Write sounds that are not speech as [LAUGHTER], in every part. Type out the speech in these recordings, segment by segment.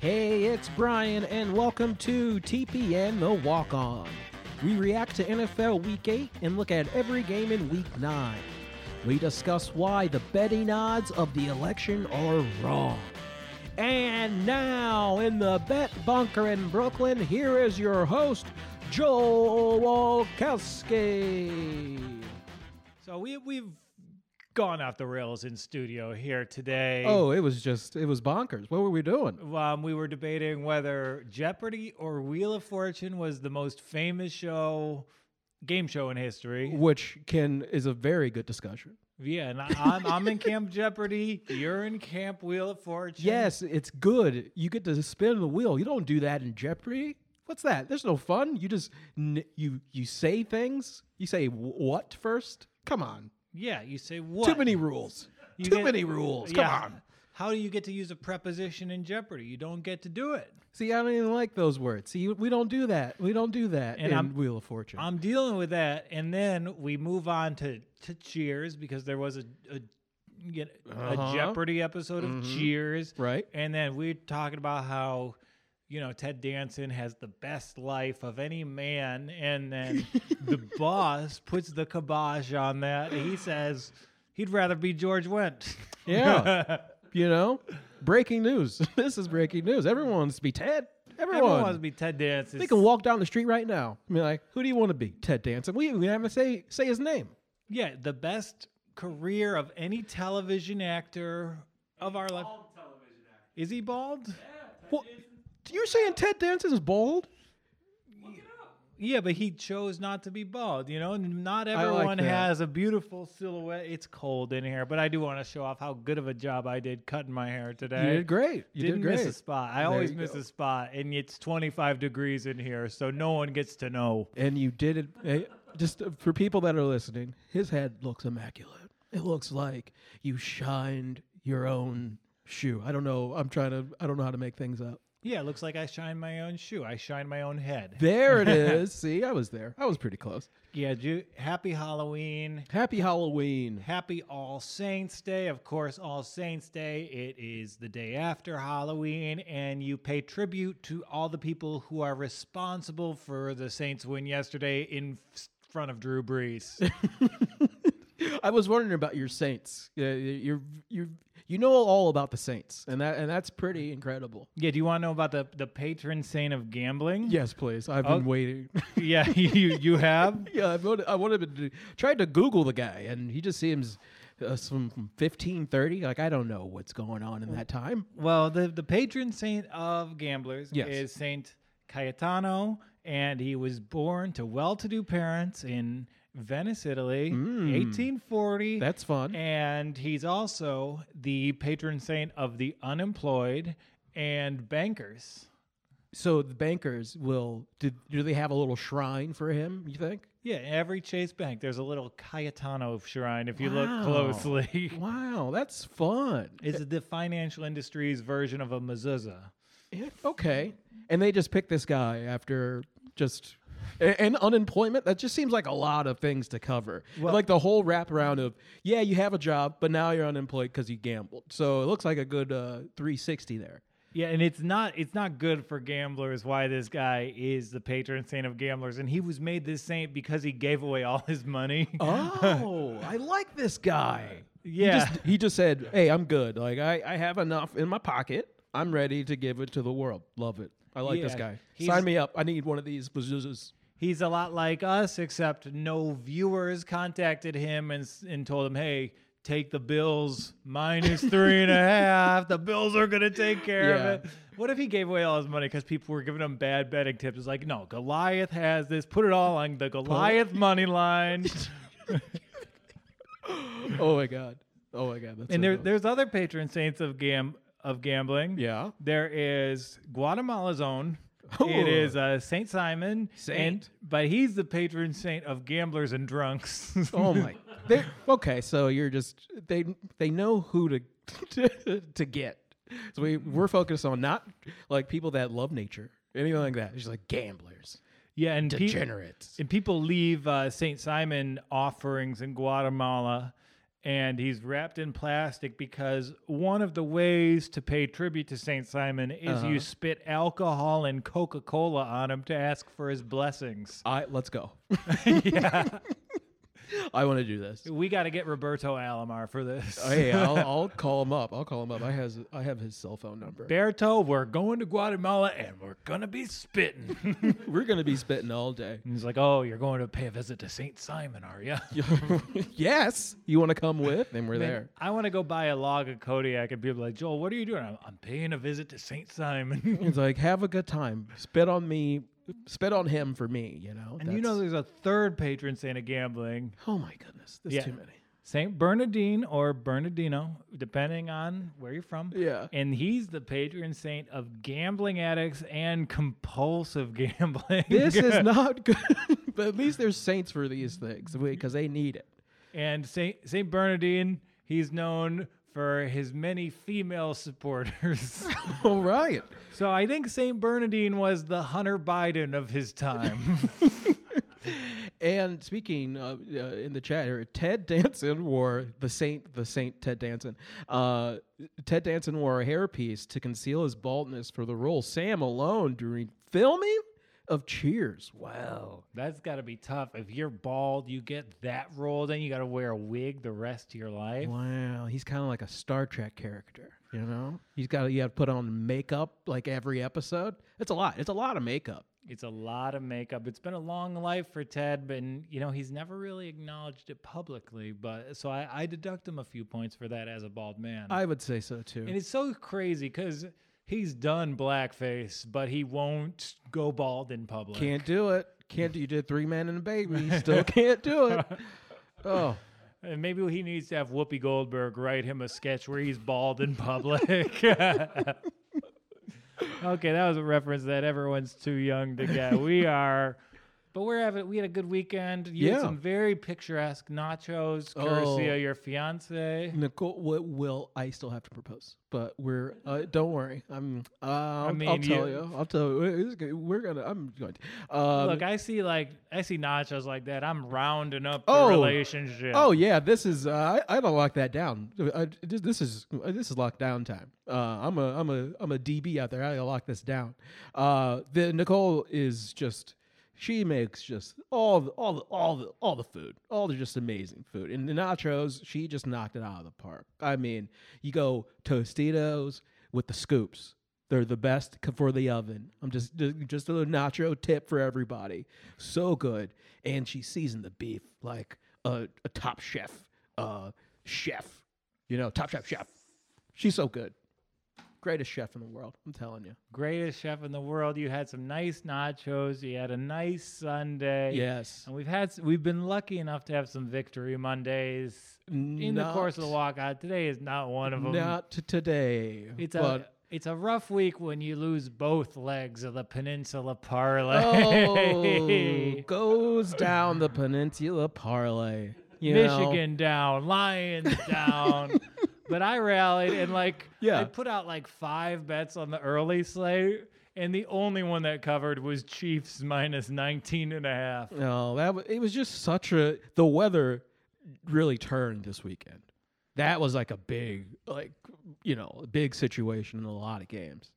Hey, it's Brian, and welcome to TPN The Walk On. We react to NFL Week 8 and look at every game in Week 9. We discuss why the betting odds of the election are wrong. And now, in the Bet Bunker in Brooklyn, here is your host, Joel Walkowski. So we we've gone off the rails in studio here today. Oh, it was just, it was bonkers. What were we doing? Um, we were debating whether Jeopardy or Wheel of Fortune was the most famous show, game show in history. Which can is a very good discussion. Yeah, and I'm I'm in Camp [LAUGHS] Jeopardy. You're in Camp Wheel of Fortune. Yes, it's good. You get to spin the wheel. You don't do that in Jeopardy. What's that? There's no fun. You just you you say things. You say what first? Come on. Yeah, you say what? Too many rules. You Too get- many rules. Come Yeah. on. How do you get to use a preposition in Jeopardy? You don't get to do it. See, I don't even like those words. See, we don't do that. We don't do that And in I'm- Wheel of Fortune. I'm dealing with that, and then we move on to, to Cheers because there was a a, you get- Uh-huh. a Jeopardy episode of Cheers, right? And then we're talking about how you know Ted Danson has the best life of any man, and then the [LAUGHS] boss puts the kibosh on that. He says he'd rather be George Wendt. Yeah. [LAUGHS] you know, breaking news. [LAUGHS] this is breaking news. Everyone wants to be Ted. Everyone. Everyone wants to be Ted Danson. They can walk down the street right now. I mean, like, who do you want to be? Ted Danson. We we haven't say say his name. Yeah, the best career of any television actor of our life. Is he bald? What? You're saying Ted Danson is bald? Yeah, but he chose not to be bald. You know, not everyone that. has a beautiful silhouette. It's cold in here, but I do want to show off how good of a job I did cutting my hair today. You did great. You Didn't did great. miss a spot. I There always miss go. a spot, and it's 25 degrees in here, so no one gets to know. and you did it. eh, Just for people that are listening, his head looks immaculate. It looks like you shined your own shoe. I don't know. I'm trying to. I don't know how to make things up. Yeah, it looks like I shine my own shoe. I shine my own head. There it is. [LAUGHS] See, I was there. I was pretty close. Yeah, Ju- happy Halloween. Happy Halloween. Happy All Saints Day. Of course, All Saints Day, it is the day after Halloween, and you pay tribute to all the people who are responsible for the Saints win yesterday in front of Drew Brees. [LAUGHS] I was wondering about your Saints. Yeah, you're you you know all about the Saints, and that and that's pretty incredible. yeah, do you want to know about the, the patron saint of gambling? Yes, please. I've Oh. been waiting. [LAUGHS] Yeah, [LAUGHS] you, you have? [LAUGHS] yeah, I wanted, I wanted to tried to Google the guy, and he just seems uh, some from fifteen thirty. Like I don't know what's going on in that time. Well, the, the patron saint of gamblers Yes. is Saint Cayetano, and he was born to well to do parents in Venice, Italy, hmm. 1840. That's fun. And he's also the patron saint of the unemployed and bankers. So the bankers will do. Do they have a little shrine for him? You think? Yeah, every Chase Bank, there's a little Cayetano shrine if you Wow. look closely. [LAUGHS] Wow, that's fun. it's the financial industry's version of a mezuzah. Yeah, okay. And they just picked this guy after just a- and unemployment. That just seems like a lot of things to cover. Well- like the whole wraparound of yeah, you have a job, but now you're unemployed because you gambled. So it looks like a good uh, 360 there. Yeah, and it's not it's not good for gamblers why this guy is the patron saint of gamblers, and he was made this saint because he gave away all his money. [LAUGHS] Oh, I like this guy. Yeah. He just, he just said, "Hey, I'm good. Like I, I have enough in my pocket. I'm ready to give it to the world. Love it. I like this guy. Sign me up. I need one of these bazookas." He's a lot like us, except no viewers contacted him and and told him, "Hey, take the Bills minus three and a [LAUGHS] half. The Bills are gonna take care of it." What if he gave away all his money because people were giving him bad betting tips? It's like, no, Goliath has this. Put it all on the Goliath [LAUGHS] money line. [LAUGHS] Oh my god. Oh my god. That's and so there, dope. there's other patron saints of gam of gambling. yeah. There is Guatemala's own. It is uh, Saint Simon, Saint. and but he's the patron saint of gamblers and drunks. [LAUGHS] Oh my. They okay. So you're just they they know who to [LAUGHS] to, to get. So we we're focused on not like people that love nature, anything like that. It's just like gamblers, yeah, and pe- degenerates. and people leave uh, Saint Simon offerings in Guatemala and he's wrapped in plastic because one of the ways to pay tribute to Saint Simon is Uh-huh. you spit alcohol and Coca Cola on him to ask for his blessings. I let's go. [LAUGHS] yeah, [LAUGHS] I want to do this. we got to get Roberto Alomar for this. Oh, hey, I'll, [LAUGHS] I'll call him up. I'll call him up. I has I have his cell phone number. Berto, we're going to Guatemala and we're gonna be spitting. [LAUGHS] We're gonna be spitting all day. And he's like, "Oh, you're going to pay a visit to Saint Simon, are you?" yes, you want to come with? And we're there. I want to go buy a log of Kodiak, and people are like, "Joel, what are you doing?" I'm, I'm paying a visit to Saint Simon. he's like have a good time. Spit on me. Spit on him for me. You know. and you know, there's a third patron saint of gambling, oh my goodness, there's Yeah. too many. Saint Bernardine or Bernardino, depending on where you're from. Yeah. And he's the patron saint of gambling addicts and compulsive [LAUGHS] gambling. This is [LAUGHS] not good, [LAUGHS] but at least there's saints for these things because they need it. and Saint Saint Bernardine, he's known for his many female supporters. [LAUGHS] All right. so I think Saint Bernardine was the Hunter Biden of his time. [LAUGHS] And speaking uh, uh, in the chat here, Ted Danson wore the Saint, the Saint Ted Danson. Uh, Ted Danson wore a hairpiece to conceal his baldness for the role Sam Malone during filming of Cheers. Wow. That's got to be tough. If you're bald, you get that role, then you got to wear a wig the rest of your life. Wow, he's kind of like a Star Trek character, you know? He's got you have to put on makeup like every episode. It's a lot. It's a lot of makeup. It's a lot of makeup. It's been a long life for Ted, but you know he's never really acknowledged it publicly. But so I, I deduct him a few points for that as a bald man. I would say so too. and it's so crazy because he's done blackface, but he won't go bald in public. Can't do it. Can't do. You did three men and a baby. [LAUGHS] Still can't do it. Oh, And maybe he needs to have Whoopi Goldberg write him a sketch where he's bald in public. [LAUGHS] okay, that was a reference that everyone's too young to get. We are, but we're having we had a good weekend. You had Yeah. some very picturesque nachos, courtesy Oh. of your fiance. Nicole, what will I still have to propose? But we're uh, don't worry. I'm. Uh, I'll, I'll tell you- you. I'll tell you. We're gonna. I'm going. To. Um, Look, I see like I see nachos like that. I'm rounding up the Oh. relationship. Oh yeah, this is. Uh, I I don't lock that down. I, this, this is this is lockdown time. Uh, I'm a I'm a I'm a DB out there. I gotta lock this down. Uh, the Nicole is just. She makes just all the all the all the all the food, all the just amazing food. And the nachos, she just knocked it out of the park. I mean, you go Tostitos with the scoops. They're the best for the oven. I'm just just a little nacho tip for everybody. So good, and she seasoned the beef like a, a top chef, uh, chef. You know, top chef chef. She's so good. Greatest chef in the world. I'm telling you. greatest chef in the world. You had some nice nachos. You had a nice Sunday. Yes. And we've had we've been lucky enough to have some victory Mondays in the course of the walkout. Today is not one of them. Not today. it's but a it's a rough week when you lose both legs of the peninsula parlay. oh, [LAUGHS] goes down the peninsula parlay. You know? Michigan down, Lions down. [LAUGHS] but I rallied and like Yeah. I put out like five bets on the early slate. And the only one that covered was Chiefs minus 19 and a half. No, that was, it was just such a the weather really turned this weekend. That was like a big like you know, big situation in a lot of games.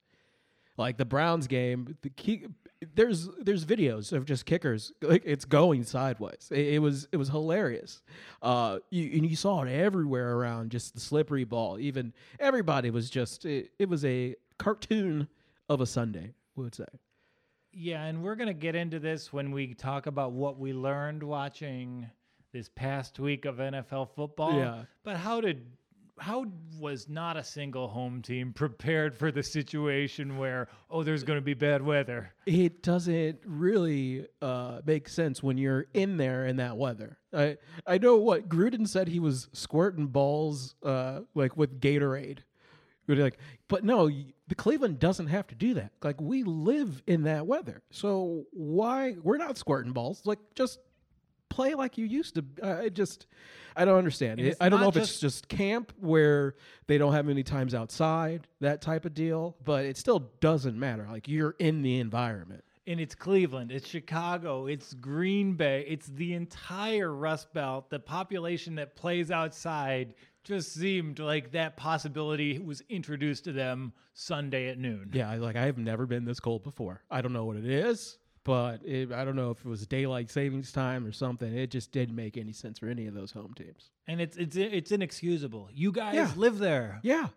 Like the Browns game, the key there's there's videos of just kickers like it's going sideways. It, it was it was hilarious. Uh you and you saw it everywhere around just the slippery ball. Even everybody was just it, it was a cartoon of a Sunday, we would say. Yeah, and we're going to get into this when we talk about what we learned watching this past week of NFL football. Yeah. But how did how was not a single home team prepared for the situation where oh there's going to be bad weather? it doesn't really uh, make sense when you're in there in that weather. I I know what Gruden said he was squirting balls uh, like with Gatorade. Like, but no, the Cleveland doesn't have to do that. Like we live in that weather, so why we're not squirting balls? Like just play like you used to. I just I don't understand. It- I don't know if it's just camp where they don't have many times outside, that type of deal. But it still doesn't matter. Like you're in the environment. And it's Cleveland, it's Chicago, it's Green Bay, it's the entire Rust Belt. The population that plays outside just seemed like that possibility was introduced to them Sunday at noon. Yeah, like I have never been this cold before. I don't know what it is, but it, I don't know if it was daylight savings time or something. It just didn't make any sense for any of those home teams. And it's it's it's inexcusable. You guys Yeah. live there. Yeah.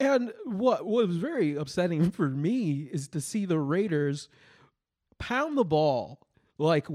And what what was very upsetting for me is to see the Raiders pound the ball like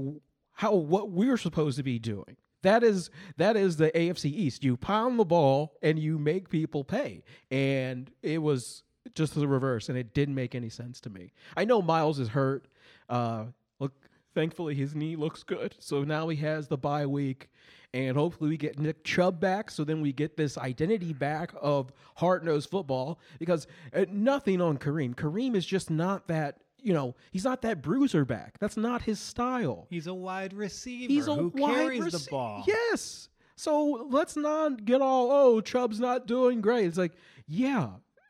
how what we're supposed to be doing. That is that is the AFC East. You pound the ball and you make people pay. And it was just the reverse and it didn't make any sense to me. I know Miles is hurt. Uh look thankfully his knee looks good. So now he has the bye week and hopefully we get Nick Chubb back so then we get this identity back of hard-nosed football because uh, nothing on Kareem. Kareem is just not that, you know, he's not that bruiser back. That's not his style. He's a wide receiver He's a who wide carries rece- the ball. Yes. So let's not get all, oh, Chubb's not doing great. It's like, yeah,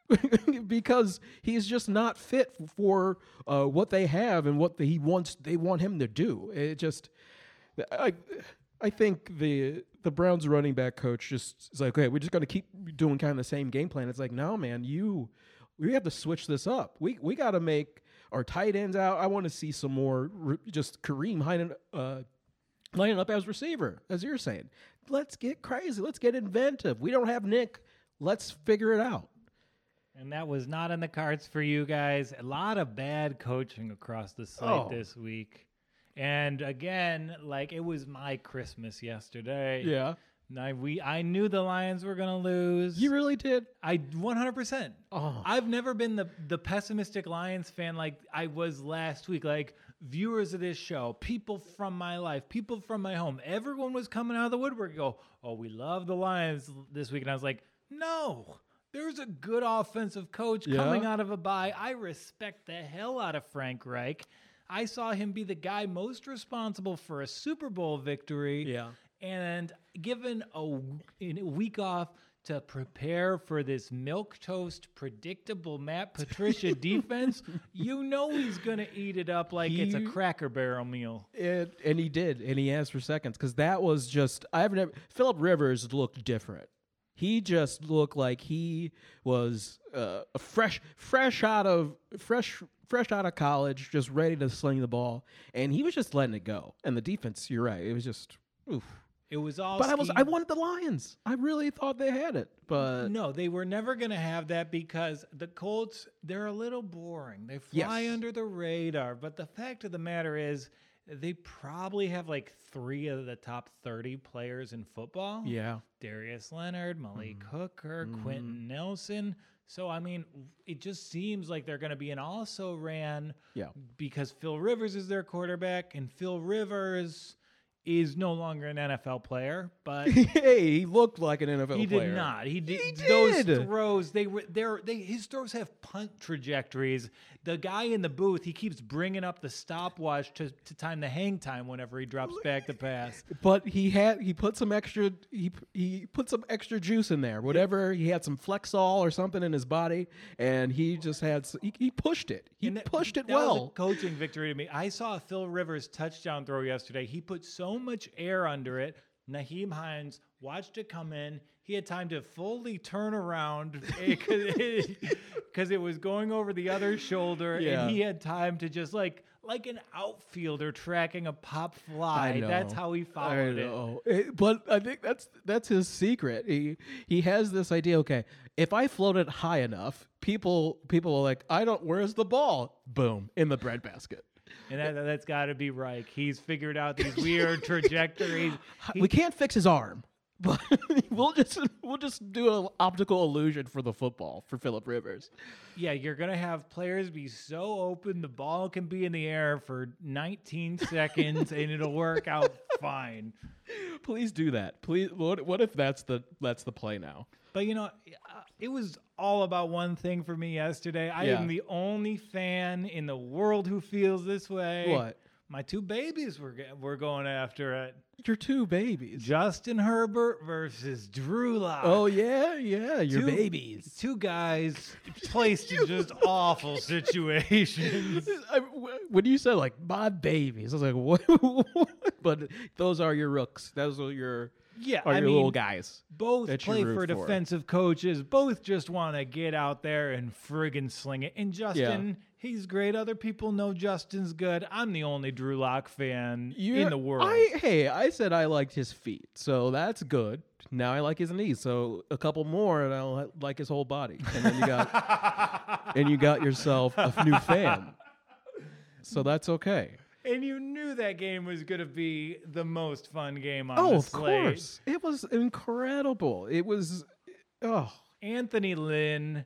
[LAUGHS] because he's just not fit for uh, what they have and what he wants. They want him to do. It just, I, I think the the Browns running back coach just is like, okay, we're just going to keep doing kind of the same game plan. It's like, no, man, you, we have to switch this up. We we got to make our tight ends out. I want to see some more, re- just Kareem. Uh, lining up as receiver, as you're saying. Let's get crazy. Let's get inventive. We don't have Nick. Let's figure it out. And that was not in the cards for you guys. A lot of bad coaching across the site Oh. this week. And again, like it was my Christmas yesterday. Yeah. I, we, I knew the Lions were going to lose. You really did? I 100%. Oh. I've never been the the pessimistic Lions fan like I was last week. Like viewers of this show, people from my life, people from my home, everyone was coming out of the woodwork. Go, oh, we love the Lions this week, and I was like, no. There's a good offensive coach Yeah. coming out of a bye. I respect the hell out of Frank Reich. I saw him be the guy most responsible for a Super Bowl victory. Yeah. And given a, a week off to prepare for this milk toast, predictable Matt Patricia [LAUGHS] defense, you know he's going to eat it up like it's a Cracker Barrel meal. And, and he did, and he asked for seconds because that was just I've never. Philip Rivers looked different. He just looked like he was uh, a fresh, fresh out of fresh, fresh out of college, just ready to sling the ball, and he was just letting it go. And the defense, you're right, it was just. Oof. It was all. But I was I wanted the Lions. I really thought they had it, but No, they were never going to have that because the Colts, they're a little boring. They fly Yes. under the radar. But the fact of the matter is, they probably have like three of the top 30 players in football. yeah, Darius Leonard, Malik Mm-hmm. Hooker, Quenton Nelson. So, I mean, it just seems like they're going to be an also ran yeah. because Phil Rivers is their quarterback, and Phil Rivers is no longer an NFL player, but [LAUGHS] hey, he looked like an NFL he player. He did not. He did, He those throws. They were they're they his throws have punt trajectories. The guy in the booth, he keeps bringing up the stopwatch to, to time the hang time whenever he drops back the pass. But he had he put some extra he he put some extra juice in there. Whatever he had some Flexol or something in his body, and he just had he, he pushed it. He that- pushed it that was a well. coaching victory to me. I saw Phil Rivers touchdown throw yesterday. He put so much air under it. Nyheim Hines watched it come in. He had time to fully turn around [LAUGHS] because it was going over the other shoulder, Yeah. and he had time to just like like an outfielder tracking a pop fly. That's how he followed it. know. It- But I think that's that's his secret. He he has this idea. Okay, if I float it high enough, people people are like, I don't. Where's the ball? Boom in the breadbasket. And that, that's got to be Reich. He's figured out these weird [LAUGHS] trajectories. He- we can't fix his arm, [LAUGHS] but we'll just we'll just do an optical illusion for the football for Philip Rivers. Yeah, you're going to have players be so open, the ball can be in the air for 19 [LAUGHS] seconds and it'll work out fine. Please do that. Please. What, what if that's the that's the play now? But you know, uh, it was all about one thing for me yesterday. I Yeah. am the only fan in the world who feels this way. What? my two babies were were going after it. Your two babies. Justin Herbert versus Drew Lock. Oh yeah, yeah, your Two- babies. Two guys [LAUGHS] placed in just [LAUGHS] awful situations. [LAUGHS] I, when you said like my babies, I was like, what? but those are your rooks. Those are your Yeah, are I your mean, little guys. both play for for. defensive coaches. Both just want to get out there and friggin' sling it. And Justin, he's great. Other people know Justin's good. I'm the only Drew Lock fan in You're- the world. I hey, I said I liked his feet, so that's good. Now I like his knees, so a couple more, and I'll like his whole body, and then you got [LAUGHS] and you got yourself a new fan. So that's okay. And you knew that game was going to be the most fun game on Oh, the of slate. course, it was incredible. It was, oh, Anthony Lynn,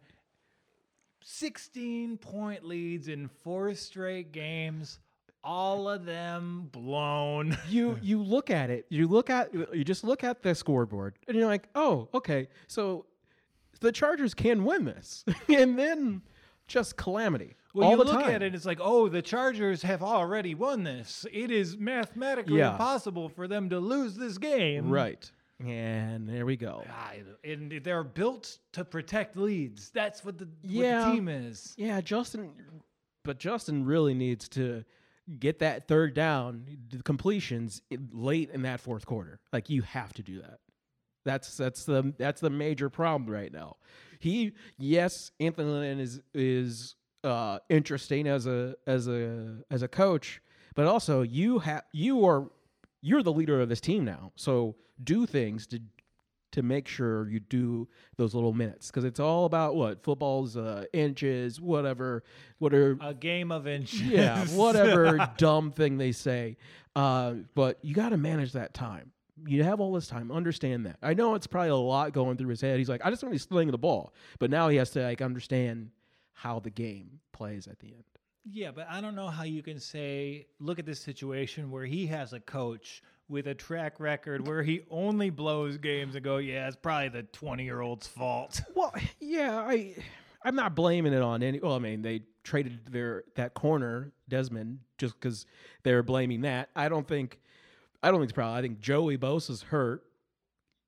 16 point leads in four straight games, all of them blown. [LAUGHS] you you look at it you look at you just look at the scoreboard and you're like oh okay so the chargers can win this [LAUGHS] and then just calamity Well, all you the look time at it, it's like, oh, the Chargers have already won this. It is mathematically Yeah. impossible for them to lose this game. right and there we go I- And they're built to protect leads. That's what the, what Yeah. the team is. yeah justin but justin really needs to get that third down the completions i- late in that fourth quarter like you have to do that that's that's the that's the major problem right now he yes anthony lynn is is uh interesting as a as a as a coach but also you have you are you're the leader of this team now. So do things to to make sure you do those little minutes because it's all about what? Football's uh, inches whatever whatever A game of inches. yeah whatever [LAUGHS] dumb thing they say. Uh, but you got to manage that time. You have all this time. Understand that. I know it's probably a lot going through his head. He's like i just want to be sling the ball. But now he has to like understand how the game plays at the end Yeah, but I don't know how you can say, look at this situation where he has a coach with a track record where he only blows games and go, yeah, it's probably the 20 year old's fault. [LAUGHS] Well, yeah, I I'm not blaming it on any. Well, I mean, they traded their that corner Desmond just because they're blaming that. I don't think I don't think it's probably. I think Joey Bosa's hurt.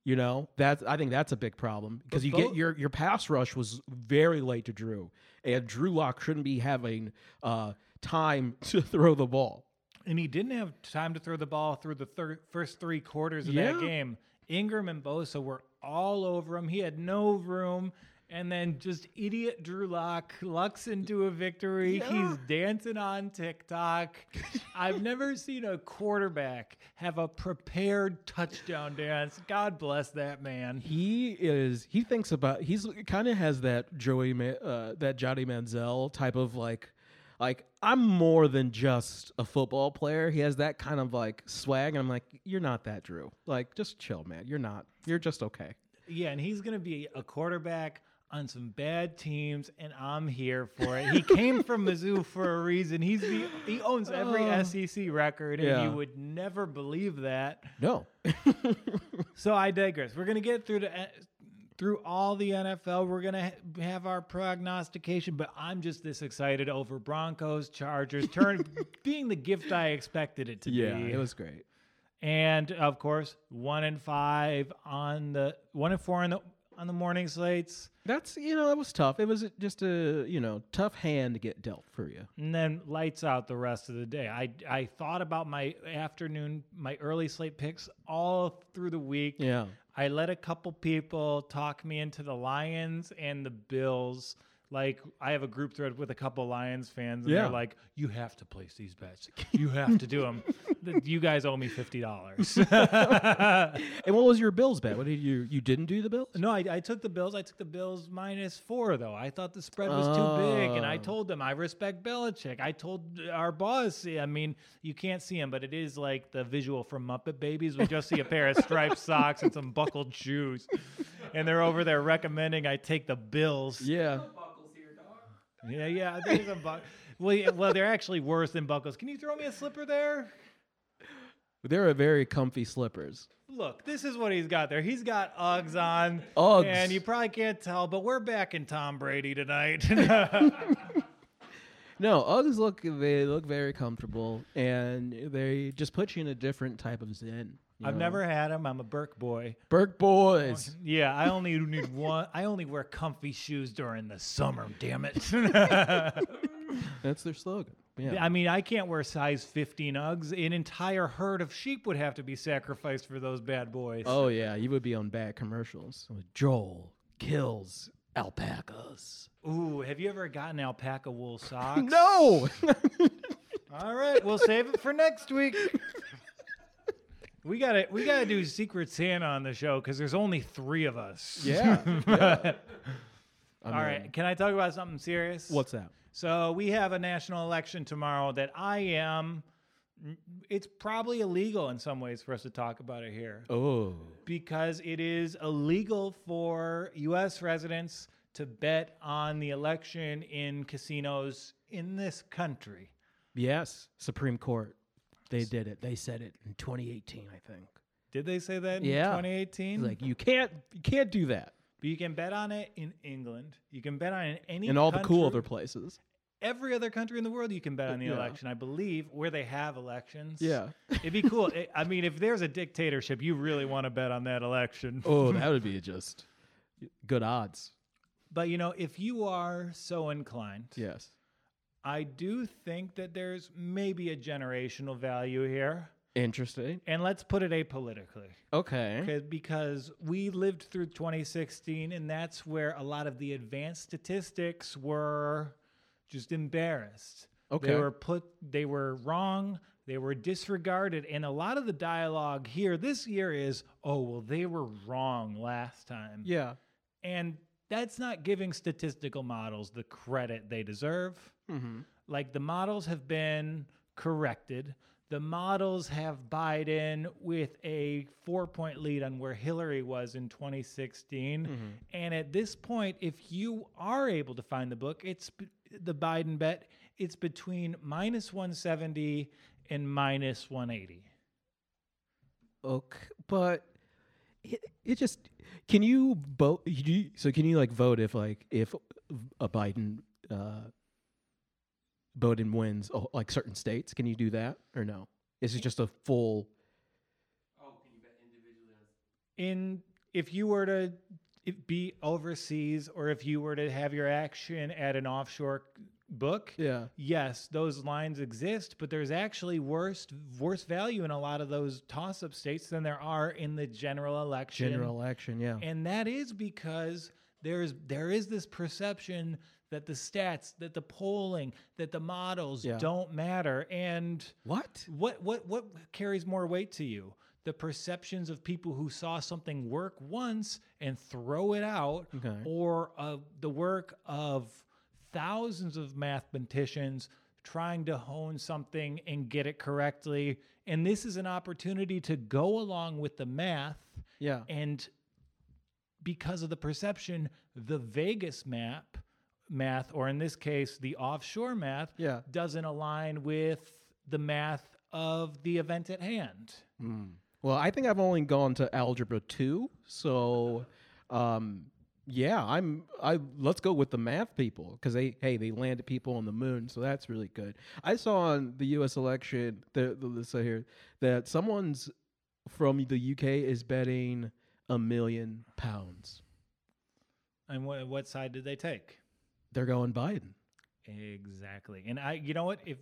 You know, that's I think that's a big problem because you Bo- get your your pass rush was very late to Drew, and Drew Lock shouldn't be having uh, time [LAUGHS] to throw the ball. And he didn't have time to throw the ball through the thir- first three quarters of Yeah. that game. Ingram and Bosa were all over him. He had no room. And then just idiot Drew Lock lucks into a victory. Yeah. He's dancing on TikTok. I've never seen a quarterback have a prepared touchdown dance. God bless that man. He is. He thinks about. He's kind of has that Joey, uh, that Johnny Manziel type of like, like I'm more than just a football player. He has that kind of like swag, and I'm like, you're not that, Drew. Like, just chill, man. You're not. You're just okay. Yeah, and he's going to be a quarterback on some bad teams, and I'm here for it. He came from [LAUGHS] Mizzou for a reason. He's the, he owns every Oh. SEC record, and Yeah. you would never believe that. No. [LAUGHS] So I digress. We're going to get through the. Uh, through all the NFL, we're gonna ha- have our prognostication, but I'm just this excited over Broncos, Chargers, turn [LAUGHS] being the gift I expected it to yeah, be. it was great. and of course, one and five on the one and four on the on the morning slates. That's you know that was tough. It was just a you know tough hand to get dealt for you. and then lights out the rest of the day. I I thought about my afternoon, my early slate picks all through the week. Yeah. I let a couple people talk me into the Lions and the Bills. Like I have a group thread with a couple Lions fans, and Yeah. they're like, "You have to place these bets. You have to do them. [LAUGHS] you guys owe me fifty dollars." [LAUGHS] And what was your Bills bet? What did you you didn't do the Bills? No, I, I took the Bills. I took the Bills minus four, though. I thought the spread was too big, and I Oh. told them I respect Belichick. I told our boss, I mean, you can't see him, but it is like the visual from Muppet Babies. We just see a pair of striped [LAUGHS] socks and some buckled shoes, and they're over there recommending I take the Bills. Yeah. Yeah, yeah. There's a bu- well, yeah, well, they're actually worse than buckles. Can you throw me a slipper there? They're very comfy slippers. Look, this is what he's got there. He's got Uggs on. Uggs. And you probably can't tell, but we're back in Tom Brady tonight. [LAUGHS] No, Uggs look they look very comfortable, and they just put you in a different type of zen. you I've know? never had them. I'm a Burke boy. Burke boys. Yeah, I only need one. I only wear comfy shoes during the summer. Damn it. [LAUGHS] That's their slogan. Yeah. I mean, I can't wear size 15 Uggs. An entire herd of sheep would have to be sacrificed for those bad boys. oh yeah, you would be on bad commercials. Joel kills alpacas. Ooh, have you ever gotten alpaca wool [LAUGHS] socks? No. [LAUGHS] All right, we'll save it for next week. We gotta we gotta do Secret Santa on the show because there's only three of us. yeah. [LAUGHS] yeah. All mean, right, can I talk about something serious? What's that? So we have a national election tomorrow that I am. It's probably illegal in some ways for us to talk about it here Oh. because it is illegal for U.S. residents to bet on the election in casinos in this country. Yes, Supreme Court. They did it. They said it in 2018, I think. Did they say that in Yeah. 2018? Like you can't you can't do that. But you can bet on it in England. You can bet on it in any In all the cool other places. every other country in the world you can bet on the Yeah. election. I believe where they have elections. Yeah. It'd be cool. I- I mean, if there's a dictatorship, you really want to bet on that election. Oh, [LAUGHS] that would be just good odds. But you know, if you are so inclined, Yes. I do think that there's maybe a generational value here. Interesting. And let's put it apolitically. Okay. Because we lived through 2016, and that's where a lot of the advanced statistics were just embarrassed. Okay. They were put, they were wrong, they were disregarded, and a lot of the dialogue here this year is, oh, well, they were wrong last time. Yeah. And that's not giving statistical models the credit they deserve. Mm-hmm. Like the models have been corrected. The models have Biden with a four point lead on where Hillary was in 2016. Mm-hmm. And at this point, if you are able to find the book, it's the Biden bet, it's between minus 170 and minus 180. Okay, but it, it just can you vote? So can you like vote if like if a Biden uh Biden wins oh, like certain states? Can you do that or no? Is it just a full? Oh, can you bet individually? In if you were to be overseas or if you were to have your action at an offshore book Yeah. yes those lines exist but there's actually worse worse value in a lot of those toss-up states than there are in the general election General election, yeah. and that is because there's there is this perception that the stats that the polling that the models Yeah. don't matter and what? what what what carries more weight to you? The perceptions of people who saw something work once and throw it out, Okay. or uh, the work of thousands of mathematicians trying to hone something and get it correctly. And this is an opportunity to go along with the math Yeah. and because of the perception, the Vegas map math, or in this case, the offshore math, Yeah. doesn't align with the math of the event at hand. Well, I think I've only gone to algebra two, so um, yeah, I'm. I let's go with the math people because they hey they landed people on the moon, so that's really good. I saw on the U.S. election the the list here that someone's from the UK is betting a million pounds. And what, what side did they take? They're going Biden. Exactly. And I, you know what? If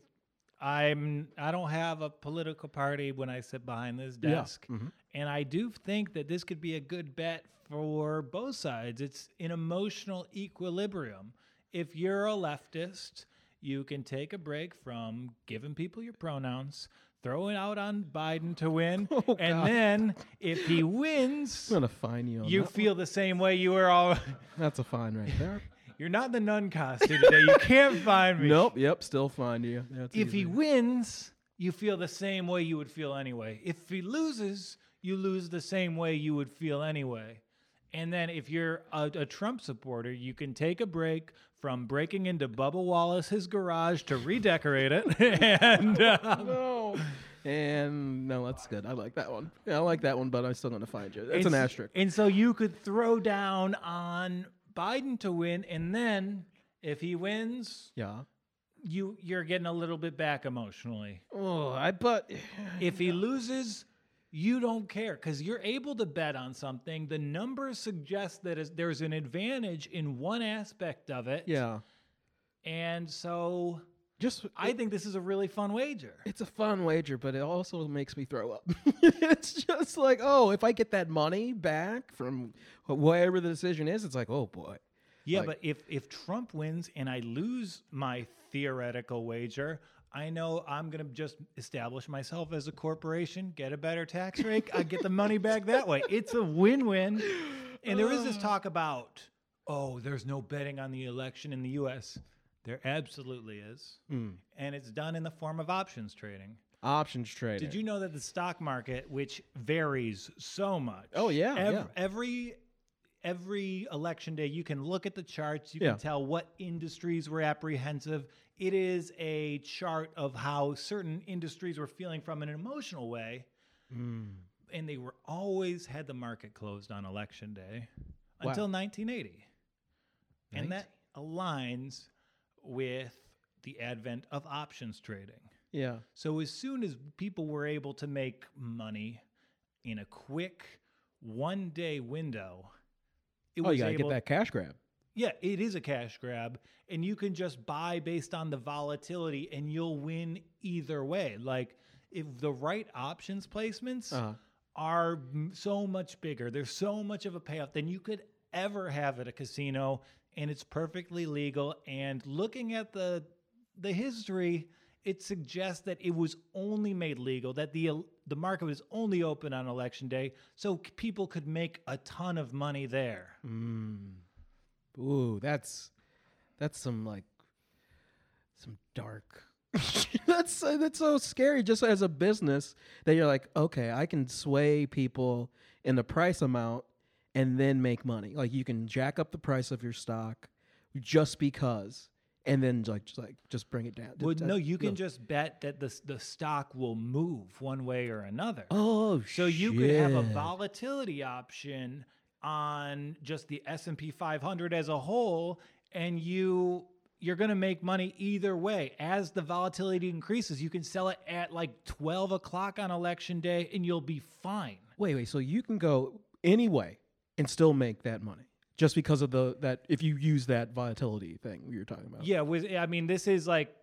I'm, I don't have a political party when I sit behind this Yeah. desk, mm-hmm. and I do think that this could be a good bet for both sides. It's an emotional equilibrium. If you're a leftist, you can take a break from giving people your pronouns, throw it out on Biden to win, [LAUGHS] Oh, and God. then if he wins, I'm gonna fine you. You feel the same way you were all. that's a fine right there. [LAUGHS] You're not in the nun costume today. You can't find me. nope. Yep. Still find you. That's If he wins, you feel the same way you would feel anyway. If he loses, you lose the same way you would feel anyway. And then if you're a, a Trump supporter, you can take a break from breaking into Bubba Wallace's garage to redecorate it. [LAUGHS] and [LAUGHS] um, no. And no, that's good. I like that one. Yeah, I like that one, but I'm still gonna find you. It's an and asterisk. And so you could throw down on Biden to win, and then if he wins, Yeah. you you're getting a little bit back emotionally. Oh, I but [SIGHS] If he loses, you don't care because you're able to bet on something. The numbers suggest that there's an advantage in one aspect of it. yeah, And so just I think this is a really fun wager. it's a fun wager, but it also makes me throw up. [LAUGHS] it's just like, oh, if I get that money back from whatever the decision is, it's like, oh boy. Yeah, Like- but if if Trump wins and I lose my theoretical wager, I know I'm gonna just establish myself as a corporation, get a better tax [LAUGHS] rate, I get the money back that way. It's a win-win. And there is this talk about, oh, there's no betting on the election in the U.S. There absolutely is, Mm. and it's done in the form of options trading. Options trading. Did you know that the stock market, which varies so much? Oh, yeah, ev- yeah. Every every election day, you can look at the charts. You Yeah. can tell what industries were apprehensive. It is a chart of how certain industries were feeling from an emotional way, Mm. and they were always had the market closed on election day Wow. until 1980, and that aligns with the advent of options trading. Yeah. So as soon as people were able to make money in a quick one day window, it Oh, was you gotta able, get that cash grab. Yeah, it is a cash grab, and you can just buy based on the volatility, and you'll win either way. Like if the right options placements Uh-huh. are so much bigger, there's so much of a payoff than you could ever have at a casino, and it's perfectly legal. And looking at the the history, it suggests that it was only made legal that the the market was only open on election day, so people could make a ton of money there. Mm. Ooh, that's that's some like some dark. [LAUGHS] that's uh, that's so scary. Just as a business, that you're like, okay, I can sway people in the price amount and then make money. Like you can jack up the price of your stock just because, and then like just like just bring it down. Well, no, you can no. just bet that the the stock will move one way or another. Oh, so you could have a volatility option on just the S&P 500 as a whole and you you're going to make money either way as the volatility increases you can sell it at like 12 o'clock on election day and you'll be fine Wait, wait. So you can go any way and still make that money just because of the that if you use that volatility thing we were talking about. yeah with i mean this is like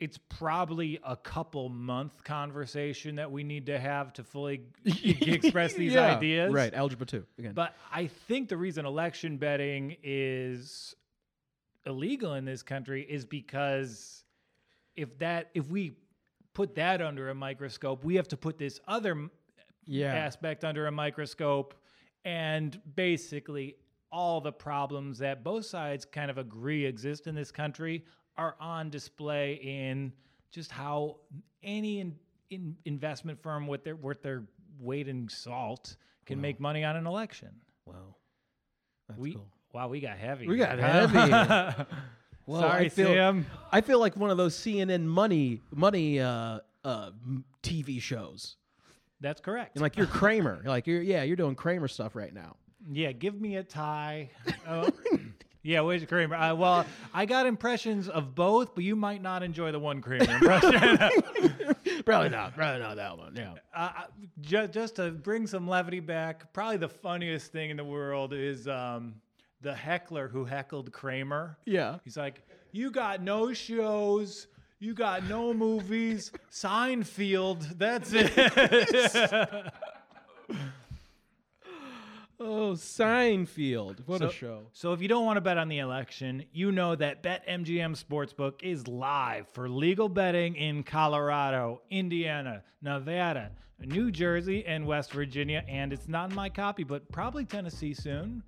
it's probably a couple month conversation that we need to have to fully [LAUGHS] express these Yeah, ideas Right, algebra two again. But I think the reason election betting is illegal in this country is because if that if we put that under a microscope, we have to put this other yeah, aspect under a microscope and basically all the problems that both sides kind of agree exist in this country are on display in just how any in, in investment firm with their worth their weight in salt can Wow. make money on an election. wow, that's we cool. wow, we got heavy. We got [LAUGHS] heavy. [LAUGHS] Well, Sorry, I feel, Sam. I feel like one of those CNN money money uh, uh, TV shows. That's correct. And like you're Cramer, [LAUGHS] like you're yeah, you're doing Cramer stuff right now. Yeah, give me a tie. Oh, yeah, where's Kramer? Uh, well, I got impressions of both, but you might not enjoy the one Kramer [LAUGHS] impression. [LAUGHS] probably not, probably not that one. Yeah. uh, just, just to bring some levity back, probably the funniest thing in the world is um, the heckler who heckled Kramer. Yeah. He's like, "You got no shows." You got no movies. Seinfeld. That's it. [LAUGHS] Oh, Seinfeld. What a So- show. So if you don't want to bet on the election, you know that BetMGM Sportsbook is live for legal betting in Colorado, Indiana, Nevada, New Jersey, and West Virginia. And it's not in my copy, but probably Tennessee soon.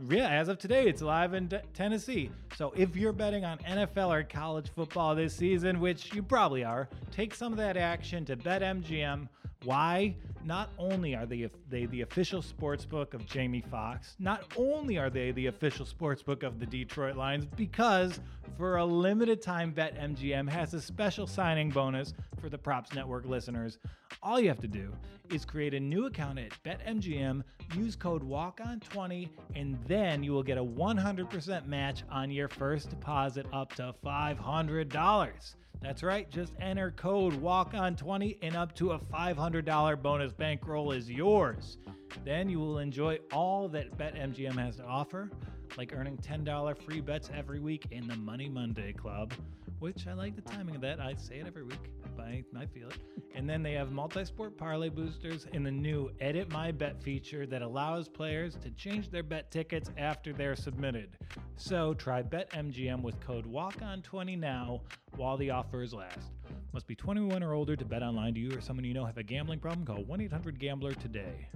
Yeah, as of today, it's live in Tennessee. So if you're betting on NFL or college football this season, which you probably are, take some of that action to BetMGM. Why? Not only are they they the official sports book of Jamie Foxx, not only are they the official sports book of the Detroit Lions, because For a limited time, BetMGM has a special signing bonus for the Props Network listeners. All you have to do is create a new account at BetMGM, use code WALKON20, and then you will get a 100% match on your first deposit up to $500. That's right, just enter code WALKON20 and up to a $500 bonus bankroll is yours. Then you will enjoy all that BetMGM has to offer, like earning $10 free bets every week in the Money Monday Club, which I like the timing of that. I say it every week, I, I feel it. And then they have multi sport parlay boosters and the new Edit My Bet feature that allows players to change their bet tickets after they're submitted. So try BetMGM with code WALKON20 now while the offers last. Must be 21 or older to bet online. Do you or someone you know have a gambling problem? Call 1 800 Gambler today.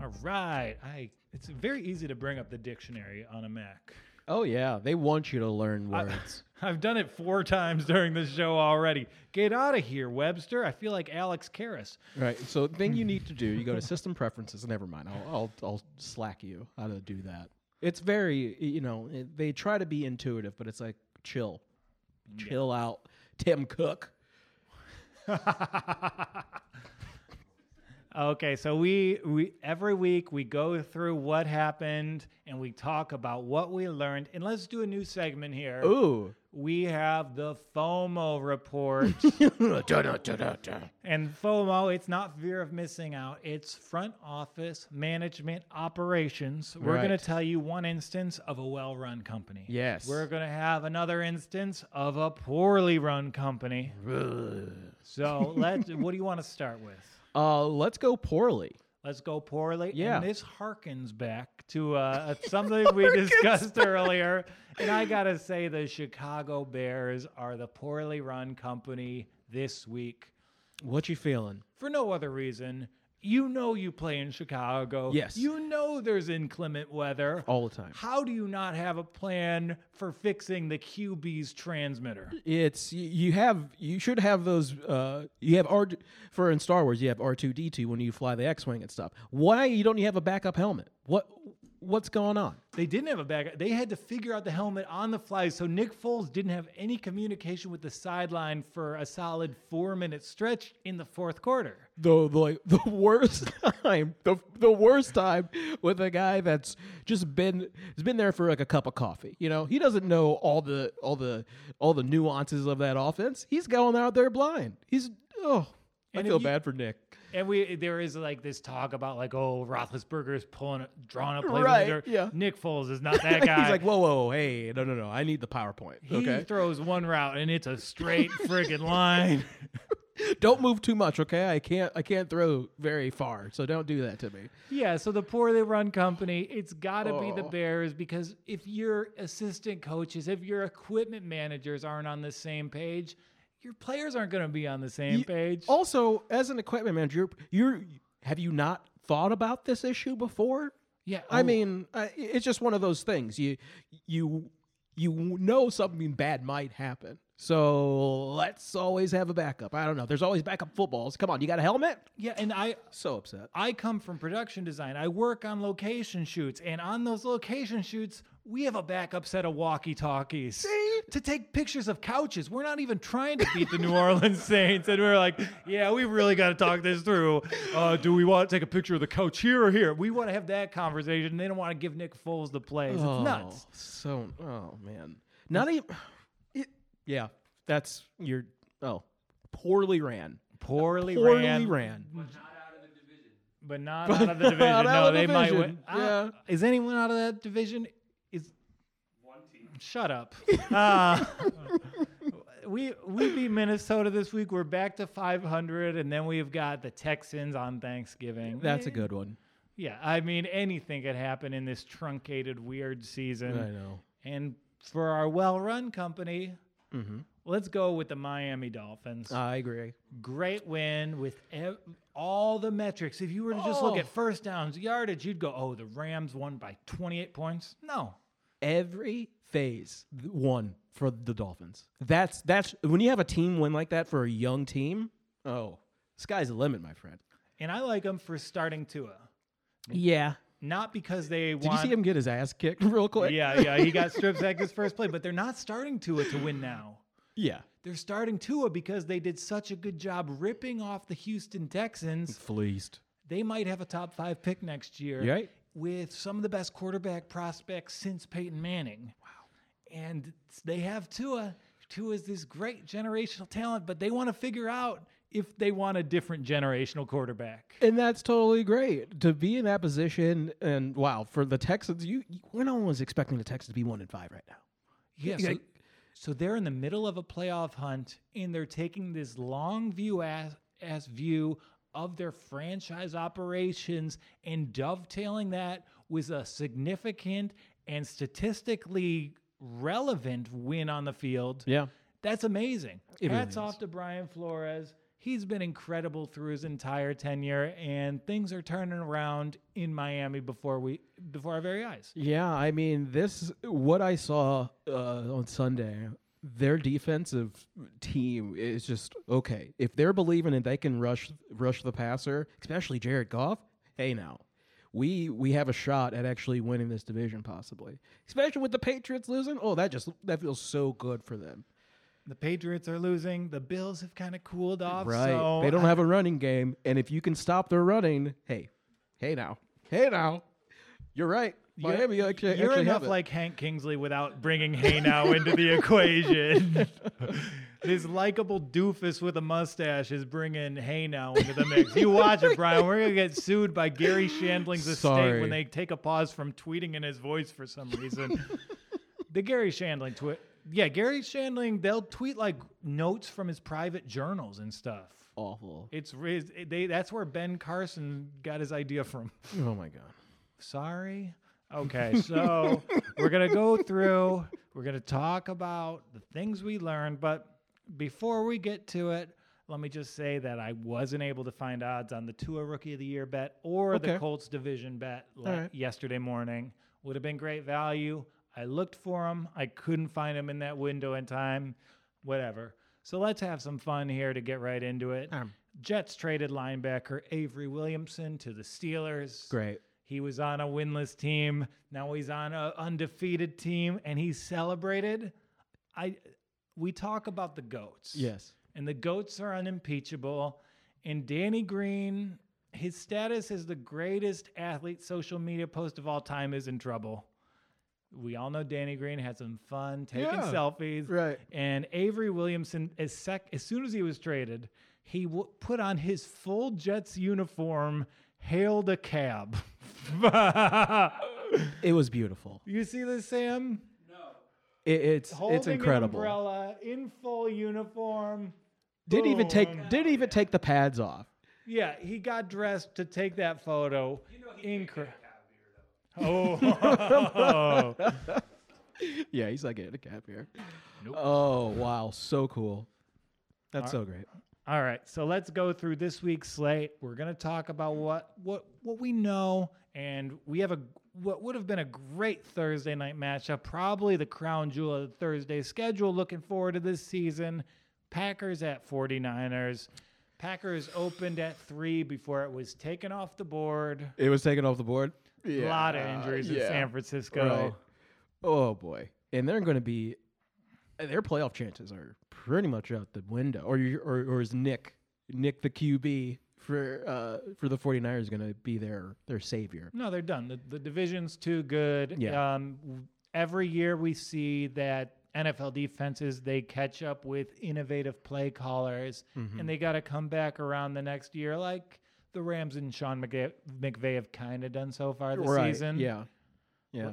All right. I it's very easy to bring up the dictionary on a Mac. Oh yeah, they want you to learn words. [LAUGHS] I've done it four times during this show already. Get out of here, Webster. I feel like Alex Karras. right. So thing you [LAUGHS] need to do, you go to system preferences. Never mind. I'll, I'll I'll slack you how to do that. It's very you know it, they try to be intuitive, but it's like chill, chill out. Tim Cook. [LAUGHS] Okay, so we we every week we go through what happened and we talk about what we learned. And let's do a new segment here. Ooh. We have the FOMO report. [LAUGHS] And FOMO, it's not fear of missing out. It's front office management operations. We're Right. going to tell you one instance of a well-run company. Yes. We're going to have another instance of a poorly run company. So, let what do you want to start with? Uh, let's go poorly. Let's go poorly. Yeah. And this harkens back to uh, [LAUGHS] something we discussed earlier. And I got to say, the Chicago Bears are the poorly run company this week What you feeling? for no other reason. You know you play in Chicago. Yes. You know there's inclement weather. All the time. How do you not have a plan for fixing the QB's transmitter? It's you have you should have those. Uh, you have R for in Star Wars. You have R two D two when you fly the X wing and stuff. Why you don't you have a backup helmet? What what's going on? They didn't have a backup. They had to figure out the helmet on the fly. So Nick Foles didn't have any communication with the sideline for a solid four minute stretch in the fourth quarter. the the, like, the worst [LAUGHS] time the, the worst time with a guy that's just been has been there for like a cup of coffee you know he doesn't know all the all the all the nuances of that offense he's going out there blind he's oh i And if feel you- bad for nick And we there is like this talk about like oh Roethlisberger is pulling drawing up plays. Right, yeah. Nick Foles is not [LAUGHS] that guy. he's like whoa whoa hey no no no i need the powerpoint Okay. he okay throws one route and it's a straight [LAUGHS] friggin' line. [LAUGHS] don't move too much okay i can't i can't throw very far so don't do that to me Yeah, so the poorly run company, it's got to be the Oh. Bears because if your assistant coaches, if your equipment managers aren't on the same page, your players aren't going to be on the same You- page. also as an equipment manager you're have you not thought about this issue before yeah, I oh, mean, I- it's just one of those things. You you you know something bad might happen. So let's always have a backup. I don't know. There's always backup footballs. Come on, you got a helmet? yeah, and I So upset. I come from production design. I work on location shoots, and on those location shoots, we have a backup set of walkie-talkies to take pictures of couches. We're not even trying to beat the New Orleans [LAUGHS] Saints, and we're like, yeah, we really got to talk this through. Uh, do we want to take a picture of the couch here or here? We want to have that conversation. They don't want to give Nick Foles the plays. oh, It's nuts. So oh man, not even. It, yeah, that's your oh poorly ran. Poorly, Poorly ran, ran. but not out of the division. But not out no, of the division. no, they might win. Ah, Yeah. is anyone out of that division? Is one team. Shut up. Uh, [LAUGHS] we we beat Minnesota this week. We're back to 500, and then we've got the Texans on Thanksgiving. That's a good one. Yeah, I mean anything could happen in this truncated, weird season. I know. And for our well-run company, Mm-hmm. let's go with the Miami Dolphins I agree. great win with ev- all the metrics. If you were to just look Oh. at first downs, yardage, you'd go, "Oh, the Rams won by 28 points." No, every phase one for the Dolphins. That's that's when you have a team win like that for a young team. Oh, sky's the limit, my friend. and I like them for starting Tua. Yeah, not because they Did want. you see him get his ass kicked [LAUGHS] real quick? Yeah, yeah, he got strip sacked his first play, but they're not starting Tua to win now. Yeah. They're starting Tua because they did such a good job ripping off the Houston Texans. Fleeced. They might have a top five pick next year Right. with some of the best quarterback prospects since Peyton Manning. And they have Tua. Tua is this great generational talent, but they want to figure out if they want a different generational quarterback. And that's totally great to be in that position. And wow, for the Texans, you, you no one was expecting the Texans to be one and five right now. Yeah, Yeah. so, so they're in the middle of a playoff hunt, and they're taking this long view as, as view of their franchise operations and dovetailing that with a significant and statistically relevant win on the field. Yeah. That's amazing. It really Hats off is. to Brian Flores. He's been incredible through his entire tenure, and things are turning around in Miami before we before our very eyes. Yeah, I mean, this what I saw uh, on Sunday. Their defensive team is just okay. If they're believing that they can rush rush the passer, especially Jared Goff, hey now, we we have a shot at actually winning this division possibly. Especially with the Patriots losing. Oh, that just that feels so good for them. The Patriots are losing. The Bills have kind of cooled off. Right. So they don't I- have a running game, and if you can stop their running, hey, hey now, hey now, you're right. You're- Miami actually, You're actually enough like Hank Kingsley without bringing Hey Now into the equation. [LAUGHS] [LAUGHS] this likable doofus with a mustache is bringing Hey Now into the mix. [LAUGHS] You watch it, Brian. We're gonna get [LAUGHS] sued by Garry Shandling's estate Sorry. when they take a pause from tweeting in his voice for some reason. the Garry Shandling tweet. Yeah, Garry Shandling. They'll tweet like notes from his private journals and stuff. awful. It's re- they. That's where Ben Carson got his idea from. Oh my god. Sorry. Okay, so we're going to go through, we're going to talk about the things we learned, but before we get to it, let me just say that I wasn't able to find odds on the Tua Rookie of the Year bet or the Colts division bet right. yesterday morning. Would have been great value. I looked for them. I couldn't find them in that window in time. Whatever. So let's have some fun here to get right into it. Um. Jets traded linebacker Avery Williamson to the Steelers. Great. He was on a winless team. Now he's on an undefeated team, and he's celebrated. I we talk about the goats. Yes. And the goats are unimpeachable. And Danny Green, his status as the greatest athlete social media post of all time is in trouble. We all know Danny Green had some fun taking Yeah. selfies. Right. And Avery Williamson, as, sec- as soon as he was traded, he w- put on his full Jets uniform, hailed a cab. [LAUGHS] It was beautiful. you see this, Sam? It, it's Holding it's an incredible. umbrella in full uniform. Didn't even take didn't even take the pads off. Yeah, he got dressed to take that photo. You know Incre- oh, [LAUGHS] Yeah, he's like getting a cap here. Nope. Oh wow, so cool. That's so great. All right, so let's go through this week's slate. We're going to talk about what what what we know, and we have a what would have been a great Thursday night matchup, probably the crown jewel of the Thursday schedule. Looking forward to this season. Packers at 49ers. Packers opened at three before it was taken off the board. It was taken off the board. A lot of injuries in yeah. San Francisco. Right. Oh boy, and they're going to be their playoff chances are pretty much out the window. Or you, or or is Nick Nick the QB for uh for the 49ers going to be their their savior? No, they're done. The, the division's too good. Yeah. Um, every year we see that NFL defenses they catch up with innovative play callers, Mm-hmm. and they got to come back around the next year, like the Rams and Sean McVay, McVay have kind of done so far this right. season. Yeah. Yeah.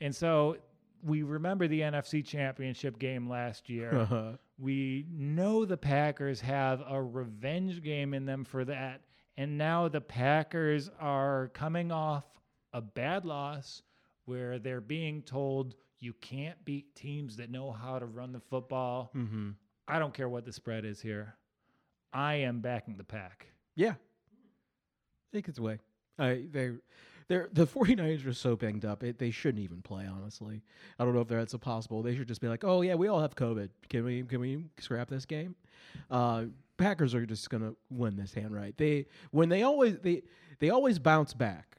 And so we remember the NFC Championship game last year. Uh-huh. We know the Packers have a revenge game in them for that. And now the Packers are coming off a bad loss where they're being told you can't beat teams that know how to run the football. Mm-hmm. I don't care what the spread is here. I am backing the pack. Yeah. Take its way. I they they're the [LAUGHS] 49ers are so banged up. It, they shouldn't even play, honestly. I don't know if that's possible. They should just be like, "Oh yeah, we all have COVID. Can we can we scrap this game?" Uh, Packers are just going to win this hand right. They when they always they they always bounce back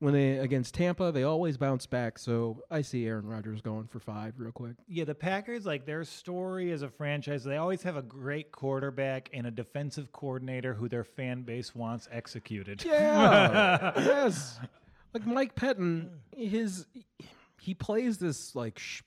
when they against Tampa, they always bounce back. So I see Aaron Rodgers going for five real quick. Yeah, the Packers, like their story as a franchise, they always have a great quarterback and a defensive coordinator who their fan base wants executed. Yeah, [LAUGHS] yes. Like Mike Pettine, his he plays this like sh-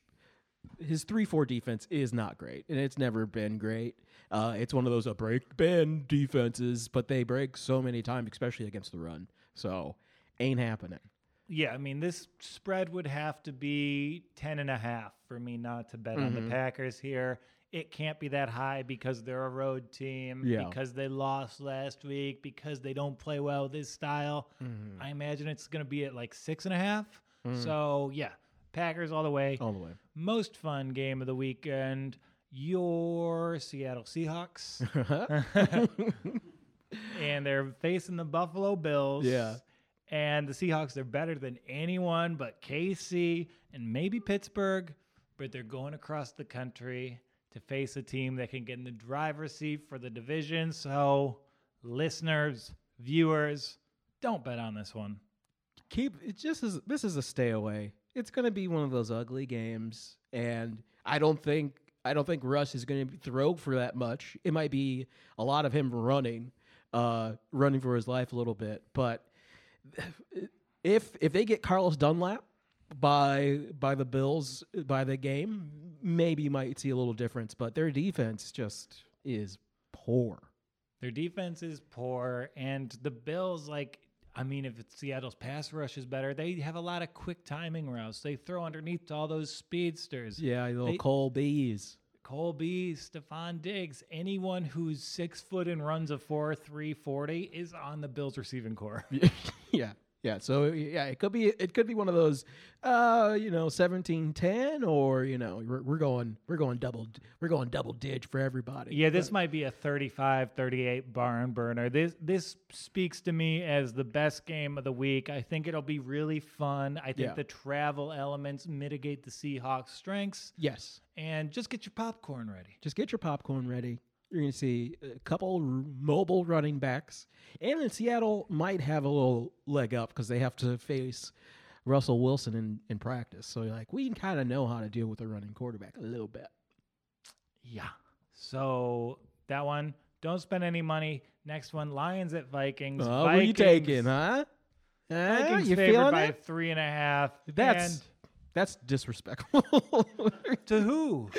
his three four defense is not great, and it's never been great. Uh, it's one of those a break bend defenses, but they break so many times, especially against the run. So ain't happening. Yeah, I mean, this spread would have to be 10 and a half for me not to bet on the Packers here. It can't be that high because they're a road team, Yeah. because they lost last week, because they don't play well this style. Mm-hmm. I imagine it's going to be at like six and a half. Mm. So, yeah, Packers all the way. All the way. Most fun game of the weekend. Your Seattle Seahawks. [LAUGHS] [LAUGHS] and they're facing the Buffalo Bills. Yeah. And the Seahawks, they're better than anyone but KC and maybe Pittsburgh, but they're going across the country to face a team that can get in the driver's seat for the division. So, listeners, viewers, don't bet on this one. keep it just as this is a stay away. It's going to be one of those ugly games and I don't think I don't think Russ is going to throw for that much. It might be a lot of him running uh running for his life a little bit, but if if they get Carlos Dunlap by by the Bills by the game, maybe you might see a little difference, but their defense just is poor. Their defense is poor, and the Bills, like, I mean, if it's Seattle's pass rush is better, they have a lot of quick timing routes. They throw underneath to all those speedsters. Yeah, little They- Cole Bees. Cole Bees, Stefon Diggs, anyone who's six foot and runs a four three forty is on the Bills receiving core. [LAUGHS] yeah. Yeah. So yeah, it could be it could be one of those uh, you know, 17-10 or, you know, we're, we're going we're going double we're going double dig for everybody. Yeah, this might be a 35-38 barn burner. This this speaks to me as the best game of the week. I think it'll be really fun. I think Yeah. the travel elements mitigate the Seahawks' strengths. Yes. And just get your popcorn ready. Just get your popcorn ready. You're going to see a couple mobile running backs. And in Seattle might have a little leg up because they have to face Russell Wilson in, in practice. So you're like, we kind of know how to deal with a running quarterback a little bit. Yeah. So that one, don't spend any money. Next one, Lions at Vikings. Uh, what are you taking huh? Huh? Vikings you favored by it? three and a half. That's that's disrespectful. [LAUGHS] to who?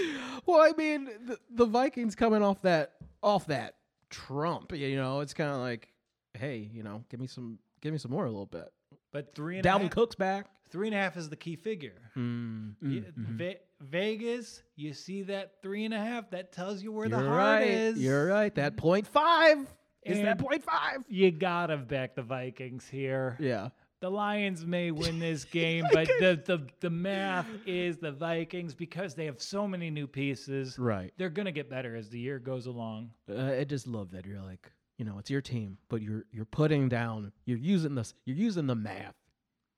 well, I mean, the, the Vikings coming off that off that Trump, you know, it's kind of like, hey, you know, give me some, give me some more a little bit. But three and a Dalvin half- Cook's back. Three and a half is the key figure. Mm, mm, mhm. Ve- Vegas, you see that three and a half, that tells you where You're the heart right. is. You're right. That point five is that point five. You gotta back the Vikings here. Yeah. The Lions may win this [LAUGHS] game, but the, the the math is the Vikings because they have so many new pieces. Right. They're gonna get better as the year goes along. Uh, I just love that you're like, you know, it's your team, but you're you're putting down, you're using this, you're using the math,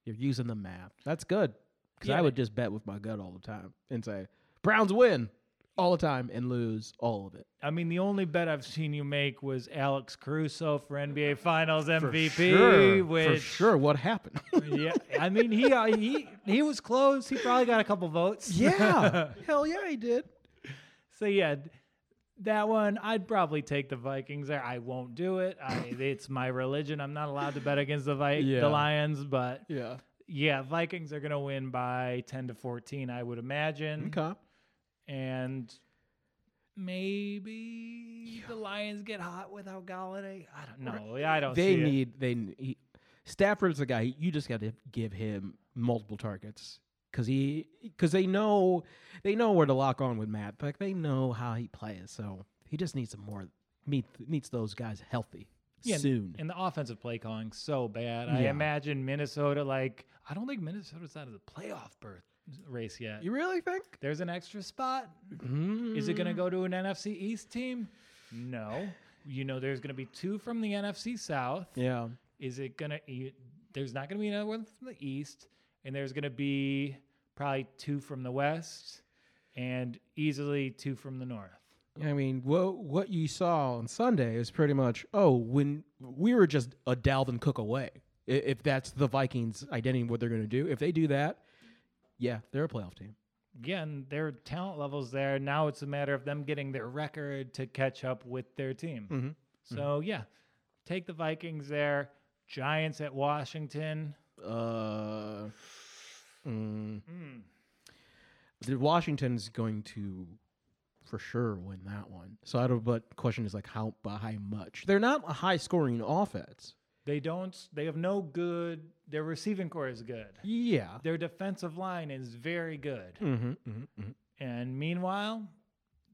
you're using the math. That's good because Yeah. I would just bet with my gut all the time and say Browns win all the time and lose all of it. I mean, the only bet I've seen you make was Alex Caruso for NBA Finals MVP, for sure, which for sure, what happened? [LAUGHS] yeah, I mean he uh, he he was close. He probably got a couple votes. yeah, [LAUGHS] hell yeah, he did. So yeah, that one I'd probably take the Vikings there. I won't do it. I, [LAUGHS] it's my religion. I'm not allowed to bet against the Vi- Yeah. the Lions, but Yeah. yeah, Vikings are gonna win by 10 to 14, I would imagine. Okay. And maybe the Lions get hot without Golladay. I don't know. Yeah, I don't. They see it. need they he, Stafford's the guy. You just got to give him multiple targets because he because they know they know where to lock on with Matt. Like they know how he plays. So he just needs some more meet needs those guys healthy Yeah, soon. And the offensive play calling so bad. I imagine Minnesota like I don't think Minnesota's out of the playoff berth race yet. you really think? There's an extra spot. Mm. Is it going to go to an NFC East team? No. You know, there's going to be two from the NFC South. Yeah. Is it going to? There's not going to be another one from the East, and there's going to be probably two from the West, and easily two from the North. I mean, what what you saw on Sunday is pretty much oh when we were just a Dalvin Cook away. if that's the Vikings' identity, what they're going to do. If they do that, yeah, they're a playoff team. Yeah, and their talent levels there. Now it's a matter of them getting their record to catch up with their team. Mm-hmm. So yeah, take the Vikings there. Giants at Washington. Uh, mm, Mm. the Washington's going to for sure win that one. So I don't. But question is like how by how much? They're not a high scoring offense. They don't. They have no good. Their receiving core is good. Yeah. Their defensive line is very good. Mm-hmm, mm-hmm, And meanwhile,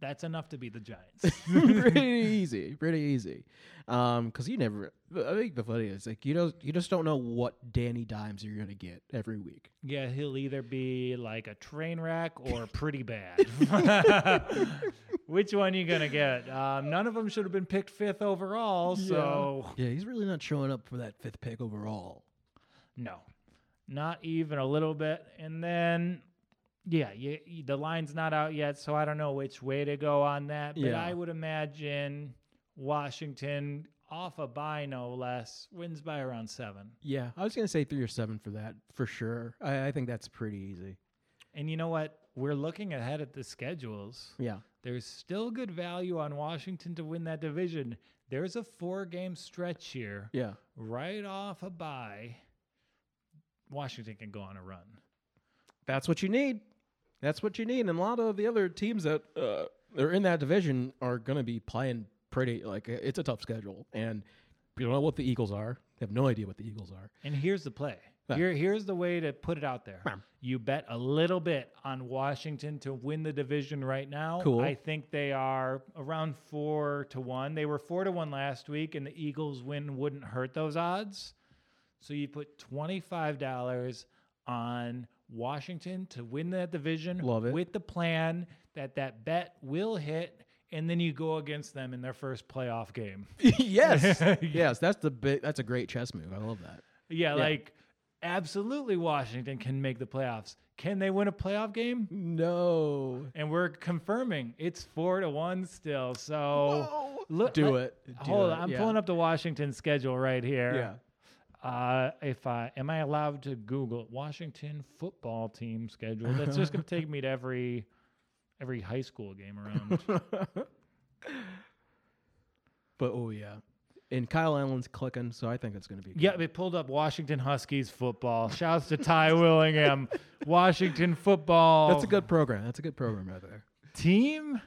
that's enough to beat the Giants. [LAUGHS] pretty [LAUGHS] easy, pretty easy. Um, because you never. I think the funny is like you don't. You just don't know what Danny Dimes you're gonna get every week. yeah, he'll either be like a train wreck or [LAUGHS] pretty bad. Which one you gonna get? Um, none of them should have been picked fifth overall. So Yeah, he's really not showing up for that fifth pick overall. no, not even a little bit. And then. Yeah, you, the line's not out yet, so I don't know which way to go on that. But Yeah. I would imagine Washington, off a bye no less, wins by around seven. Yeah, I was gonna say three or seven for that for sure. I, I think that's pretty easy. And you know what? We're looking ahead at the schedules. Yeah. There's still good value on Washington to win that division. There's a four game stretch here, Yeah. right off a bye. Washington can go on a run. That's what you need. That's what you need. And a lot of the other teams that uh, are in that division are going to be playing pretty like it's a tough schedule. And you don't know what the Eagles are. They have no idea what the Eagles are. And here's the play. Here, here's the way to put it out there. You bet a little bit on Washington to win the division right now. Cool. I think they are around four to one. They were four to one last week, and the Eagles win wouldn't hurt those odds. So you put twenty five dollars on Washington to win that division. Love it. With the plan that that bet will hit, and then you go against them in their first playoff game. [LAUGHS] yes. [LAUGHS] yes, that's the big that's a great chess move. I love that. Yeah, Yeah. like absolutely Washington can make the playoffs. Can they win a playoff game? No. And we're confirming it's four to one still. So look, Do let- it. Do hold it. on, I'm Yeah. pulling up the Washington schedule right here. Uh, if I am I allowed to Google Washington football team schedule? That's just going to take me to every every high school game around. [LAUGHS] But oh yeah. And Kyle Allen's clicking, so I think it's going to be good. yeah, they pulled up Washington Huskies football. Shouts to Ty Willingham. [LAUGHS] Washington football. That's a good program. That's a good program right there. team.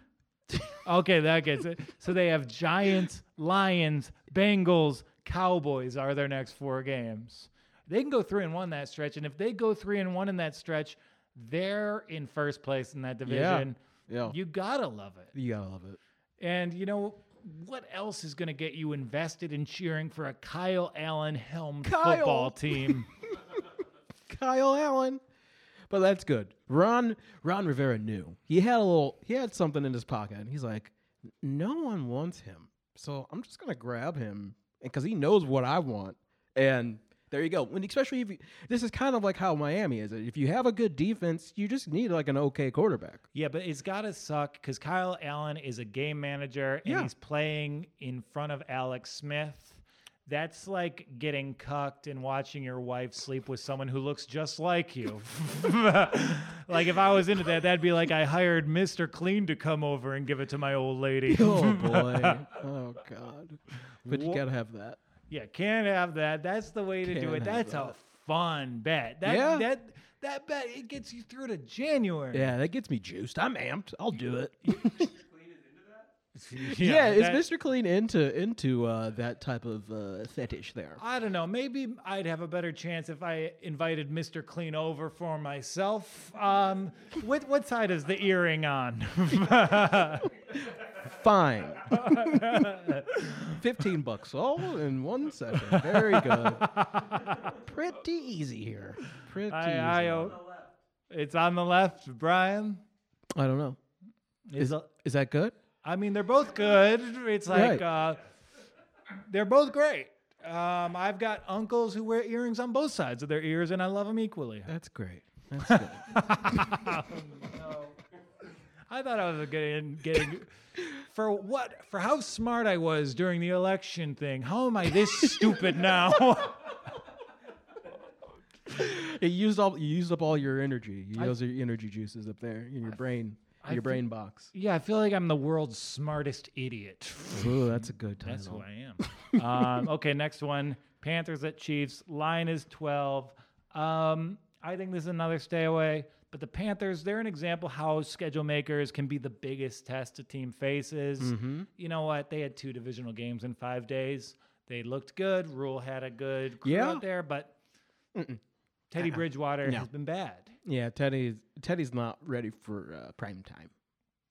[LAUGHS] okay, that gets it. So they have Giants, Lions, Bengals, Cowboys are their next four games. They can go three and one that stretch, and if they go three and one in that stretch, they're in first place in that division. Yeah. yeah. You gotta love it. You gotta love it. And you know what else is going to get you invested in cheering for a Kyle Allen helmed Kyle. football team? [LAUGHS] Kyle Allen. But that's good. Ron Ron Rivera knew. He had a little he had something in his pocket and he's like, no one wants him. So I'm just gonna grab him because he knows what I want. And there you go. When especially if you, this is kind of like how Miami is. If you have a good defense, you just need like an okay quarterback. Yeah, but it's got to suck because Kyle Allen is a game manager and Yeah. he's playing in front of Alex Smith. That's like getting cucked and watching your wife sleep with someone who looks just like you. [LAUGHS] like if I was into that, that'd be like I hired Mr. Clean to come over and give it to my old lady. Oh boy. [LAUGHS] oh god. But you Wha- gotta have that. yeah, can't have that. That's the way to do Can't it. have That's a that. fun bet. That Yeah. that that bet it gets you through to January. Yeah, that gets me juiced. I'm amped. I'll do it. [LAUGHS] Yeah, Yeah, that- is Mr. Clean into into uh, that type of uh, fetish there? I don't know. Maybe I'd have a better chance if I invited Mr. Clean over for myself. Um, what what side is the earring on? [LAUGHS] Fine. [LAUGHS] Fifteen bucks all in one session. Very good. Pretty easy here. Pretty I, easy. I, o- it's on the left, Brian. I don't know. Is, Is is that good? I mean, they're both good. It's like Right. uh, they're both great. Um, I've got uncles who wear earrings on both sides of their ears, and I love them equally. That's great. That's good. [LAUGHS] I thought I was getting getting for what for how smart I was during the election thing. How am I this stupid now? [LAUGHS] you used all you used up all your energy. You I- used your energy juices up there in your brain, I your brain box. Yeah, I feel like I'm the world's smartest idiot. Ooh, that's a good title. That's who I am. um, [LAUGHS] okay, next one. Panthers at Chiefs. Line is 12. Um, I think this is another stay away. But the Panthers, they're an example how schedule makers can be the biggest test a team faces. Mm-hmm. You know what? They had two divisional games in five days. They looked good. Rhule had a good crew Yeah. out there, but Teddy Bridgewater No. has been bad. Yeah, Teddy's Teddy's not ready for uh, prime time.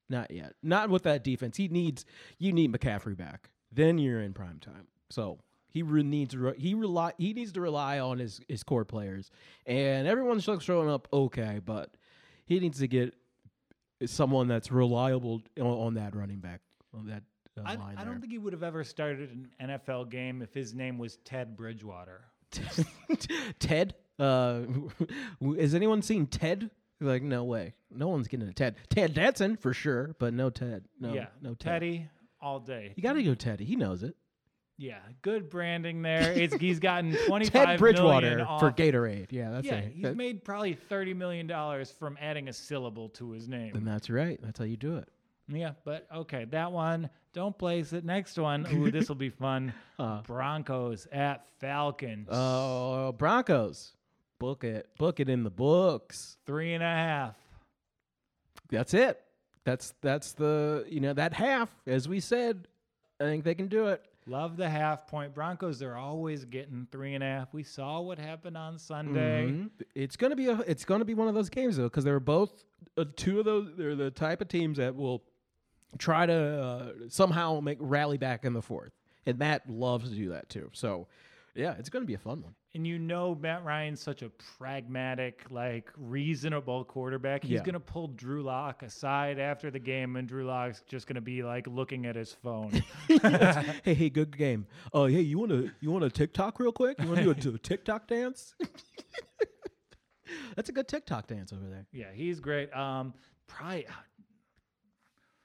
Not yet. Not with that defense. He needs you need McCaffrey back. Then you're in prime time. So he re- needs re- he rely he needs to rely on his his core players, and everyone's showing up okay, but he needs to get someone that's reliable on, on that running back on that uh, I, line. I don't think he would have ever started an NFL game if his name was Ted Bridgewater. [LAUGHS] Ted. Uh, [LAUGHS] has anyone seen Ted? Like no way, no one's getting a Ted. Ted Danson for sure, but no Ted. No, yeah, no Ted. Teddy all day. You got to go Teddy. He knows it. Yeah, good branding there. [LAUGHS] It's he's gotten twenty Ted Bridgewater for Gatorade. Yeah, that's yeah, it. he's That- made probably thirty million dollars from adding a syllable to his name. and that's right. That's how you do it. Yeah, but okay, that one. Don't place it. Next one. [LAUGHS] Ooh, this will be fun. Uh, Broncos at Falcons. Oh, Broncos. Book it. Book it in the books. Three and a half. That's it. That's that's the you know that half as we said. I think they can do it. Love the half point. Broncos they're always getting three and a half. We saw what happened on Sunday. Mhm. It's gonna be a it's gonna be one of those games though because they're both uh, two of those they're the type of teams that will try to uh, somehow make rally back in the fourth, and Matt loves to do that too. So yeah, it's gonna be a fun one. And you know Matt Ryan's such a pragmatic, like reasonable quarterback. He's Yeah. gonna pull Drew Lock aside after the game, and Drew Lock's just gonna be like looking at his phone. [LAUGHS] hey, hey, good game. Oh, hey, you want to you want to TikTok real quick? You want to do a, a TikTok dance? [LAUGHS] That's a good TikTok dance over there. yeah, he's great. Um, probably.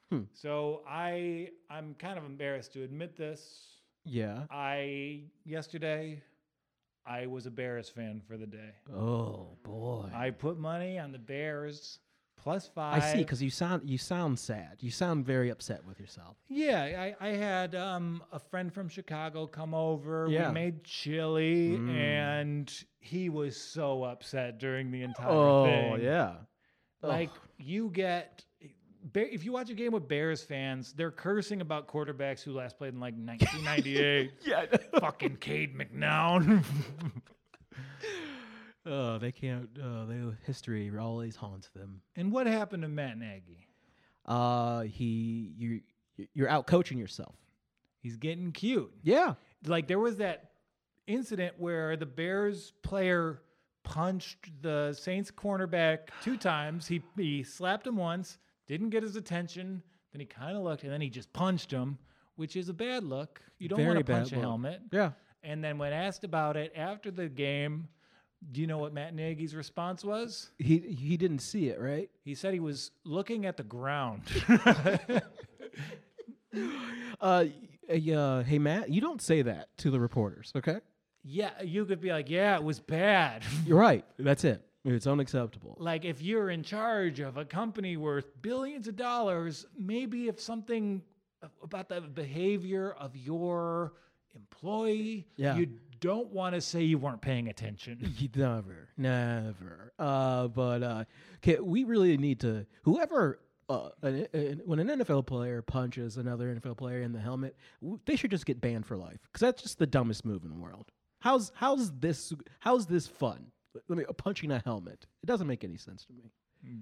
Hmm. So I I'm kind of embarrassed to admit this. Yeah. I yesterday I was a Bears fan for the day. Oh boy. I put money on the Bears plus five. I see, because you sound you sound sad. You sound very upset with yourself. Yeah, I, I had um, a friend from Chicago come over. Yeah. We made chili, Mm. and he was so upset during the entire Oh thing. Oh yeah. Like you get. If you watch a game with Bears fans, they're cursing about quarterbacks who last played in like 1998. [LAUGHS] Yeah. Fucking Cade McNown. [LAUGHS] oh, they can't. Uh, they history always haunts them. and what happened to Matt Nagy? Uh, he you you're out coaching yourself. He's getting cute. Yeah. like there was that incident where the Bears player punched the Saints cornerback two times. He he slapped him once, didn't get his attention. Then he kind of looked, and then he just punched him, which is a bad look. You don't want to punch a look. helmet. Yeah. And then when asked about it after the game, do you know what Matt Nagy's response was? He he didn't see it, right? He said he was looking at the ground. [LAUGHS] Uh, uh, hey Matt, you don't say that to the reporters, okay? yeah, you could be like, yeah, it was bad. You're right. That's it. It's unacceptable. like if you're in charge of a company worth billions of dollars, maybe if something about the behavior of your employee, Yeah. you don't want to say you weren't paying attention. [LAUGHS] Never, never. Uh, but uh, we really need to. Whoever, uh, an, an, when an NFL player punches another NFL player in the helmet, w- they should just get banned for life because that's just the dumbest move in the world. How's how's this how's this fun? Let me punching a helmet. It doesn't make any sense to me.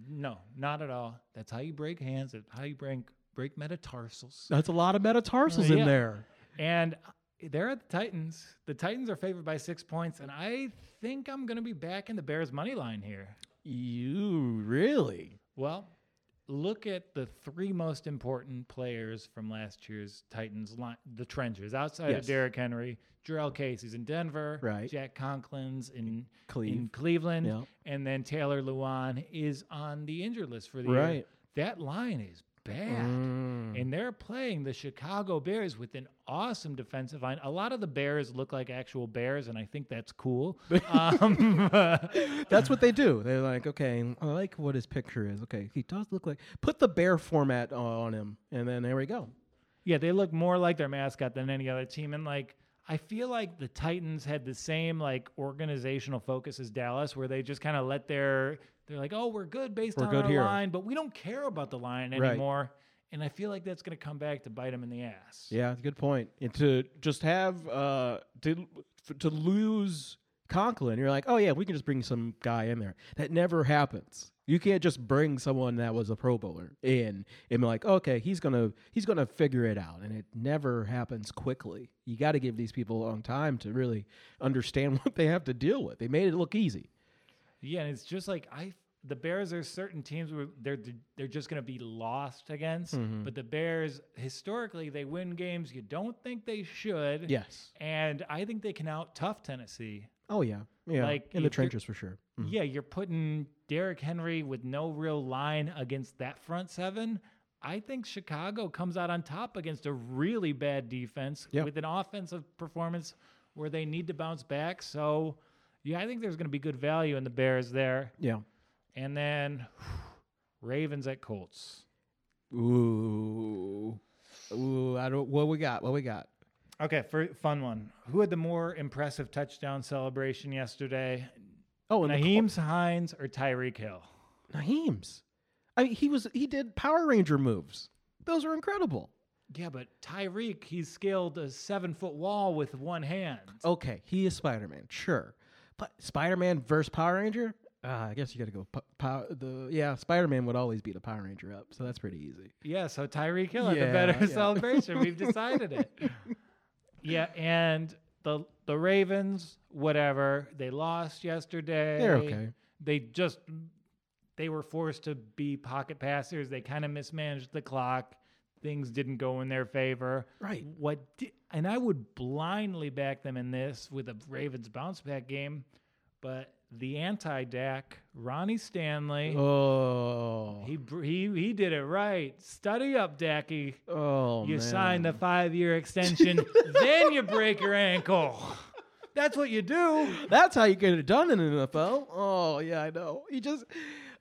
no, not at all. That's how you break hands. That's how you break break metatarsals. That's a lot of metatarsals Uh, in there. And they're at the Titans. The Titans are favored by six points, and I think I'm going to be back in the Bears money line here. You really? Well, look at the three most important players from last year's Titans line, the trenches. Outside Yes. of Derrick Henry, Jurrell Casey's in Denver, Right. Jack Conklin's in, Cleve. in Cleveland, Yeah. and then Taylor Lewan is on the injured list for the year. That line is bad. Mm. and they're playing the Chicago Bears with an awesome defensive line. A lot of the Bears look like actual bears, and I think that's cool. [LAUGHS] um, [LAUGHS] That's what they do. They're like, okay, I like what his picture is. Okay, he does look like. Put the bear format on him, and then there we go. yeah, they look more like their mascot than any other team, and like. I feel like the Titans had the same like organizational focus as Dallas, where they just kind of let their they're like, oh, we're good based We're on good our here. line, but we don't care about the line Right. anymore. And I feel like that's going to come back to bite them in the ass. Yeah, good point. And to just have uh to f- to lose Conklin, you're like, oh yeah, we can just bring some guy in there. That never happens. You can't just bring someone that was a Pro Bowler in and be like, okay, he's gonna he's gonna figure it out, and it never happens quickly. You got to give these people a long time to really understand [LAUGHS] what they have to deal with. They made it look easy. Yeah, and it's just like I the Bears are certain teams where they're they're just going to be lost against, Mm-hmm. but the Bears historically they win games you don't think they should. Yes. And I think they can out tough Tennessee. Oh yeah. Yeah. Like, in the trenches for sure. Mhm. Yeah, you're putting Derrick Henry with no real line against that front seven. I think Chicago comes out on top against a really bad defense Yeah. with an offensive performance where they need to bounce back. So, yeah, I think there's going to be good value in the Bears there. Yeah. And then Ravens at Colts. Ooh. Ooh. I don't. What we got? What we got? Okay, for fun one. Who had the more impressive touchdown celebration yesterday? Oh, and the Col- Hines or Tyreek Hill? Nyheim's. I mean, he was he did Power Ranger moves. Those are incredible. Yeah, but Tyreek, he scaled a seven foot wall with one hand. Okay, he is Spider Man, sure, but Spider Man versus Power Ranger. Uh, I guess you got to go. po- Pow- the yeah, Spider Man would always beat a Power Ranger up, so that's pretty easy. Yeah, so Tyreek Hill had the better yeah. celebration. We've decided it. [LAUGHS] Yeah, and the the Ravens, whatever, they lost yesterday. They're okay. They just they were forced to be pocket passers. They kind of mismanaged the clock. Things didn't go in their favor. Right. What di- and I would blindly back them in this with a Ravens bounce back game, but the anti Dak, Ronnie Stanley, Oh, he he he did it right. Study up, Dacky. oh, You man. sign the five year extension, [LAUGHS] then you break your ankle. That's what you do. That's how you get it done in the NFL. Oh yeah, I know. You just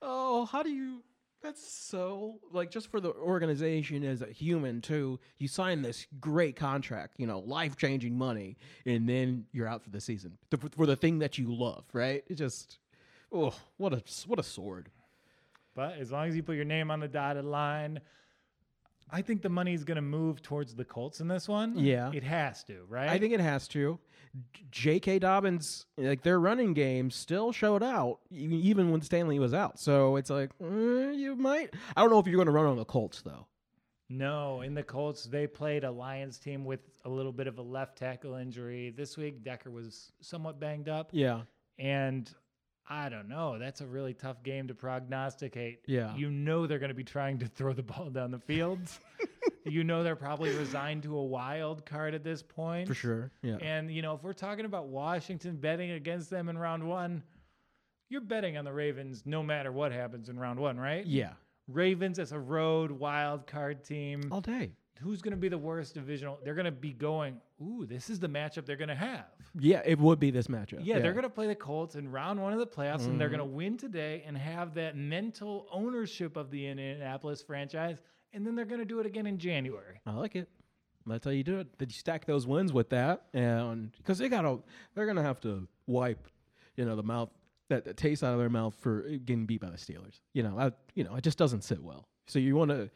oh, how do you? That's so like just for the organization as a human too. You sign this great contract, you know, life changing money, and then you're out for the season for the thing that you love, right? It just oh, what a what a sword. But as long as you put your name on the dotted line, I think the money is going to move towards the Colts in this one. Yeah. It has to, right? I think it has to. J.K. Dobbins, like their running game, still showed out even when Stanley was out. So it's like eh, you might. I don't know if you're going to run on the Colts though. No, in the Colts, they played a Lions team with a little bit of a left tackle injury. This week, Decker was somewhat banged up. Yeah. And I don't know. That's a really tough game to prognosticate. Yeah. You know they're going to be trying to throw the ball down the fields. [LAUGHS] you know they're probably resigned to a wild card at this point. For sure. Yeah. And, you know, if we're talking about Washington betting against them in round one, you're betting on the Ravens no matter what happens in round one, right? yeah. Ravens as a road wild card team. All day. Who's going to be the worst divisional? They're going to be going, ooh, this is the matchup they're going to have. Yeah, it would be this matchup. Yeah, they're going to play the Colts in round one of the playoffs, and they're mm-hmm. going to win today and have that mental ownership of the Indianapolis franchise, and then they're going to do it again in January. I like it. That's how you do it. Did you stack those wins with that? And because they got to, they're going to have to wipe, you know, the mouth that, that taste out of their mouth for getting beat by the Steelers. You know, I, you know, it just doesn't sit well. So you want to,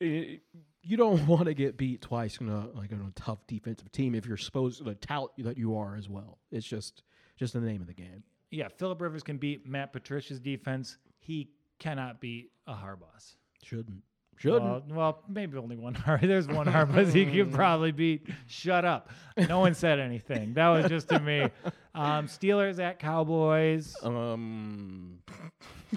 Eh, you don't [LAUGHS] want to get beat twice in a like in a tough defensive team if you're supposed to the tout that you are as well. It's just just the name of the game. Yeah, Philip Rivers can beat Matt Patricia's defense. He cannot beat a Harbaugh's. Shouldn't. Shouldn't. Well, well, maybe only one [LAUGHS] Har. There's one Harbaugh's he could [LAUGHS] probably beat. Shut up. No one said anything. That was just to me. Um, Steelers at Cowboys. um,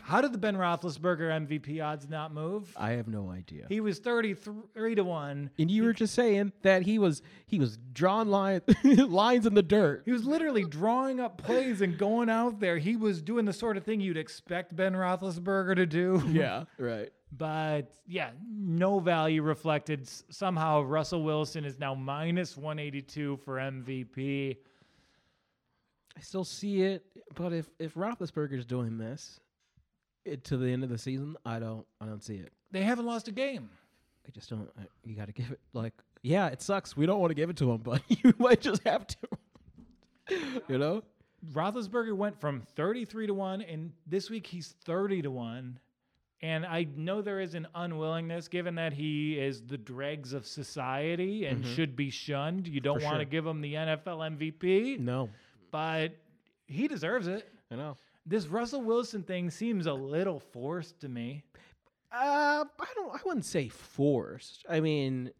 How did the Ben Roethlisberger MVP odds not move? I have no idea. He was 33 to 1. And you were just saying that he was he was drawing line, [LAUGHS] lines in the dirt. He was literally drawing up plays and going out there. He was doing the sort of thing you'd expect Ben Roethlisberger to do. Yeah, right. But yeah, no value reflected. S- Somehow Russell Wilson is now minus 182 for MVP. I still see it, but if if Roethlisberger's doing this it, to the end of the season, I don't I don't see it. They haven't lost a game. I just don't. I, you got to give it like yeah, it sucks. We don't want to give it to him, [LAUGHS] but you might just have to. [LAUGHS] you know. Roethlisberger went from 33 to 1, and this week he's 30 to 1. And I know there is an unwillingness, given that he is the dregs of society and should be shunned. You don't want to sure. give him the NFL MVP, No, but he deserves it. I know. This Russell Wilson thing seems a little forced to me. Uh, I don't. I wouldn't say forced. I mean,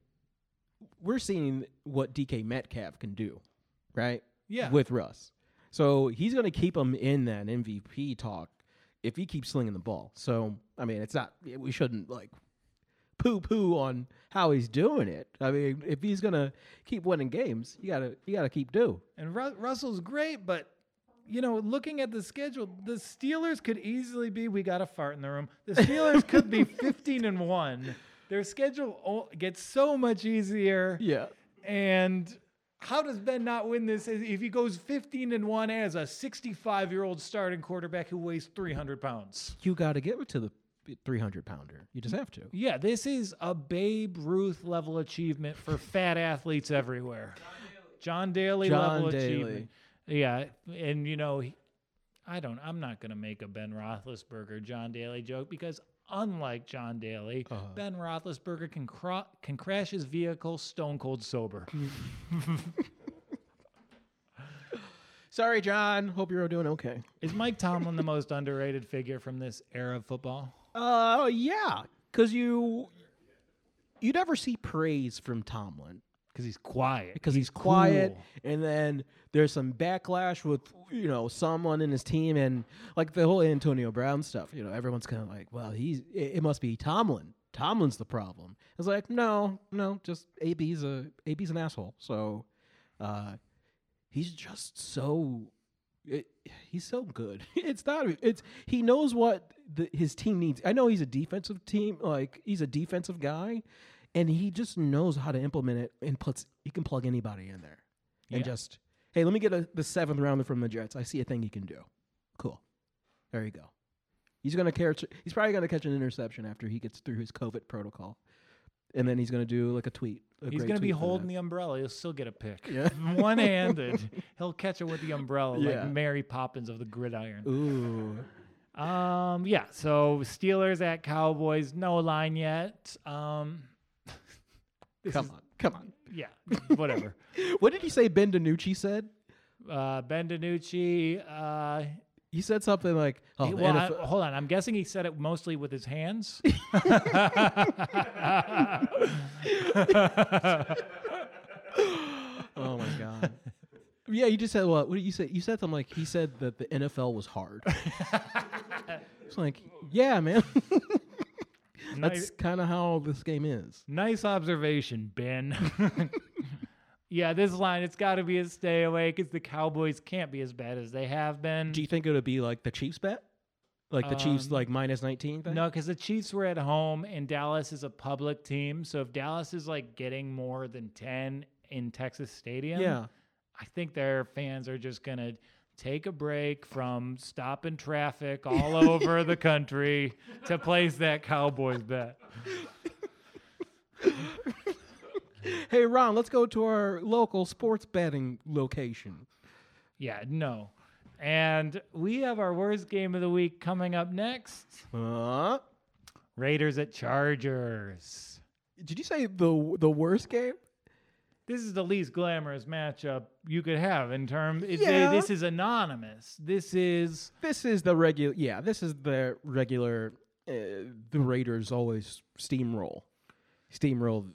we're seeing what DK Metcalf can do, right? Yeah. With Russ, so he's going to keep him in that MVP talk if he keeps slinging the ball. So I mean, it's not. We shouldn't like poo poo on how he's doing it. I mean, if he's going to keep winning games, you gotta you gotta keep do. And Ru- Russell's great, but you know, looking at the schedule, the Steelers could easily be. We got a fart in the room. The Steelers could be [LAUGHS] fifteen and one. Their schedule o- gets so much easier. Yeah. And how does Ben not win this if he goes fifteen and one as a sixty-five-year-old starting quarterback who weighs three hundred pounds? You got to give it to the 300 pounder. You just have to. Yeah, this is a Babe Ruth level achievement for fat athletes everywhere. John Daly John level Daly. achievement. Yeah, and you know, I don't. I'm not going to make a Ben Roethlisberger John Daly joke because unlike John Daly, Uh-huh. Ben Roethlisberger can cro- can crash his vehicle stone cold sober. [LAUGHS] Sorry, John. Hope you're doing okay. is Mike Tomlin the most underrated figure from this era of football? Uh, yeah, because you you never see praise from Tomlin Because he's quiet. because he's, quiet, cool. and then there's some backlash with you know someone in his team, and like the whole Antonio Brown stuff. You know, everyone's kind of like, well, he's it, it must be Tomlin. Tomlin's the problem. It's like, no, no, just AB's a AB's an asshole. So, uh, he's just so it, he's so good. [LAUGHS] It's not. It's he knows what the, his team needs. I know he's a defensive team. Like he's a defensive guy, and he just knows how to implement it and puts. He can plug anybody in there, and Yeah. just hey, let me get a, the seventh rounder from the Jets. I see a thing he can do. Cool. There you go. He's gonna catch. He's probably gonna catch an interception after he gets through his COVID protocol, and then he's gonna do like a tweet. a He's going to be holding the umbrella. He'll still get a pick. Yeah. [LAUGHS] One handed. [LAUGHS] He'll catch it with the umbrella Yeah. like Mary Poppins of the gridiron. Ooh. Um, yeah, so Steelers at Cowboys, no line yet. Um, Come is- on. Come on. Yeah, [LAUGHS] whatever. What did he say? Ben DiNucci said. uh, Ben DiNucci. Uh, He said something like, "Oh, he- the well, I- hold on. I'm guessing he said it mostly with his hands. [LAUGHS] Oh my god. yeah, you just said what? What did you say? You said something like he said that the NFL was hard. [LAUGHS] it's like, yeah, man. That's kind of how this game is. nice observation, Ben. [LAUGHS] yeah, this line, it's got to be a stay away because the Cowboys can't be as bad as they have been. Do you think it would be like the Chiefs bet? Like the Chiefs Um, like minus 19 thing? No, because the Chiefs were at home and Dallas is a public team. So if Dallas is like getting more than 10 in Texas Stadium, Yeah. I think their fans are just going to take a break from stopping traffic all over the country to place that Cowboys bet. Hey, Ron, let's go to our local sports betting location. Yeah, no. And we have our worst game of the week coming up next Uh, Raiders at Chargers. did you say the the worst game? This is the least glamorous matchup you could have in terms. Yeah. this is anonymous. This is This is the regular. Yeah, this is the regular. Uh, the Raiders always steamroll, steamroll.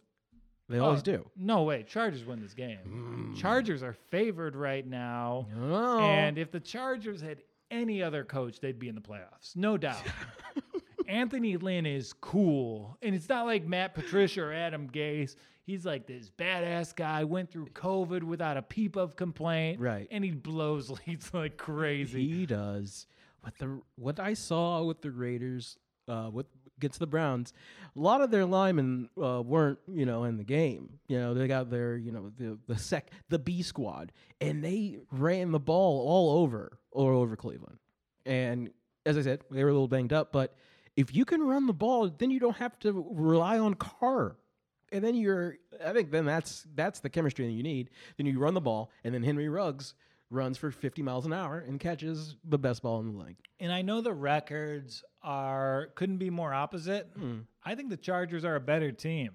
They always Oh, do. No way. Chargers win this game. Chargers are favored right now. Oh, And if the Chargers had any other coach, they'd be in the playoffs. No doubt. [LAUGHS] Anthony Lynn is cool. And it's not like Matt Patricia or Adam Gase. He's like this badass guy, went through COVID without a peep of complaint. Right. And he blows leads like crazy. he does. What the what I saw with the Raiders, uh, with against the Browns, a lot of their linemen uh, weren't, you know, in the game. You know, they got their, you know, the the sec the B squad, and they ran the ball all over all over Cleveland. And as I said, they were a little banged up, but if you can run the ball, then you don't have to rely on Carr. And then you're, I think, then that's that's the chemistry that you need. Then you run the ball, and then Henry Ruggs runs for 50 miles an hour and catches the best ball in the league. And I know the records are couldn't be more opposite. Hmm. I think the Chargers are a better team.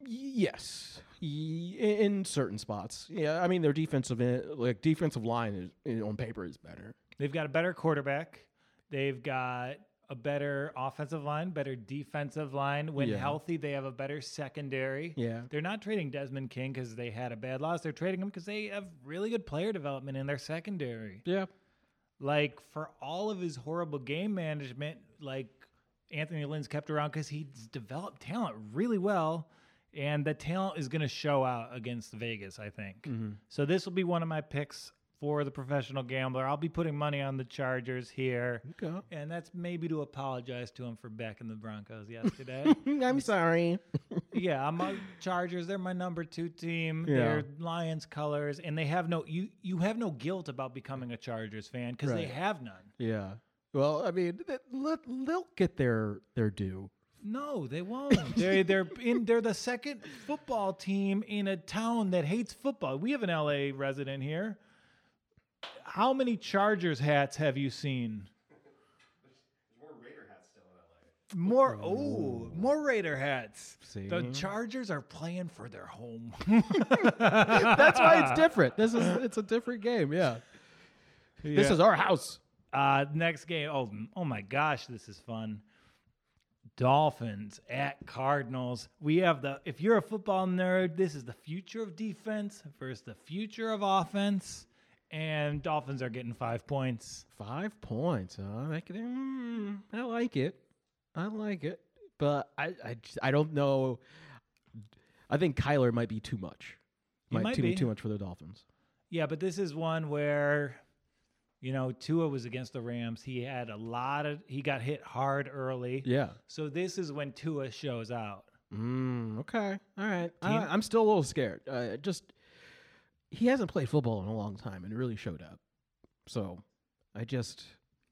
Yes, in certain spots. Yeah, I mean their defensive like defensive line is on paper is better. They've got a better quarterback. They've got a better offensive line, better defensive line. When Yeah. healthy, they have a better secondary. Yeah, They're not trading Desmond King because they had a bad loss. They're trading him because they have really good player development in their secondary. yeah, Like for all of his horrible game management, like Anthony Lynn's kept around because he's developed talent really well. And the talent is going to show out against Vegas, I think. Mhm. So this will be one of my picks for the professional gambler. I'll be putting money on the Chargers here. Okay. And that's maybe to apologize to him for backing the Broncos yesterday. [LAUGHS] I'm sorry. [LAUGHS] yeah, I'm a Chargers. They're my number two team. Yeah. They're Lions colors, and they have no you. You have no guilt about becoming a Chargers fan because they have none. Yeah. Well, I mean, they'll get their their due. No, they won't. [LAUGHS] they're they're in. They're the second football team in a town that hates football. We have an LA resident here. How many Chargers hats have you seen? There's more Raider hats still in LA. More oh, more Raider hats. See? The Chargers are playing for their home. [LAUGHS] That's why it's different. This is it's a different game. Yeah. This is our house. Uh, next game. Oh, oh my gosh, this is fun. Dolphins at Cardinals. We have the. If you're a football nerd, this is the future of defense versus the future of offense. And Dolphins are getting five points. Five points. Huh? I, can, mm, I like it. I like it. But I, I, just- I don't know. I think Kyler might be too much. Might, might too, be. too much for the Dolphins. Yeah, but this is one where, you know, Tua was against the Rams. He had a lot of. He got hit hard early. Yeah. So this is when Tua shows out. Mm, okay. All right. I, Team- I'm still a little scared. Uh, just he hasn't played football in a long time and really showed up. So I just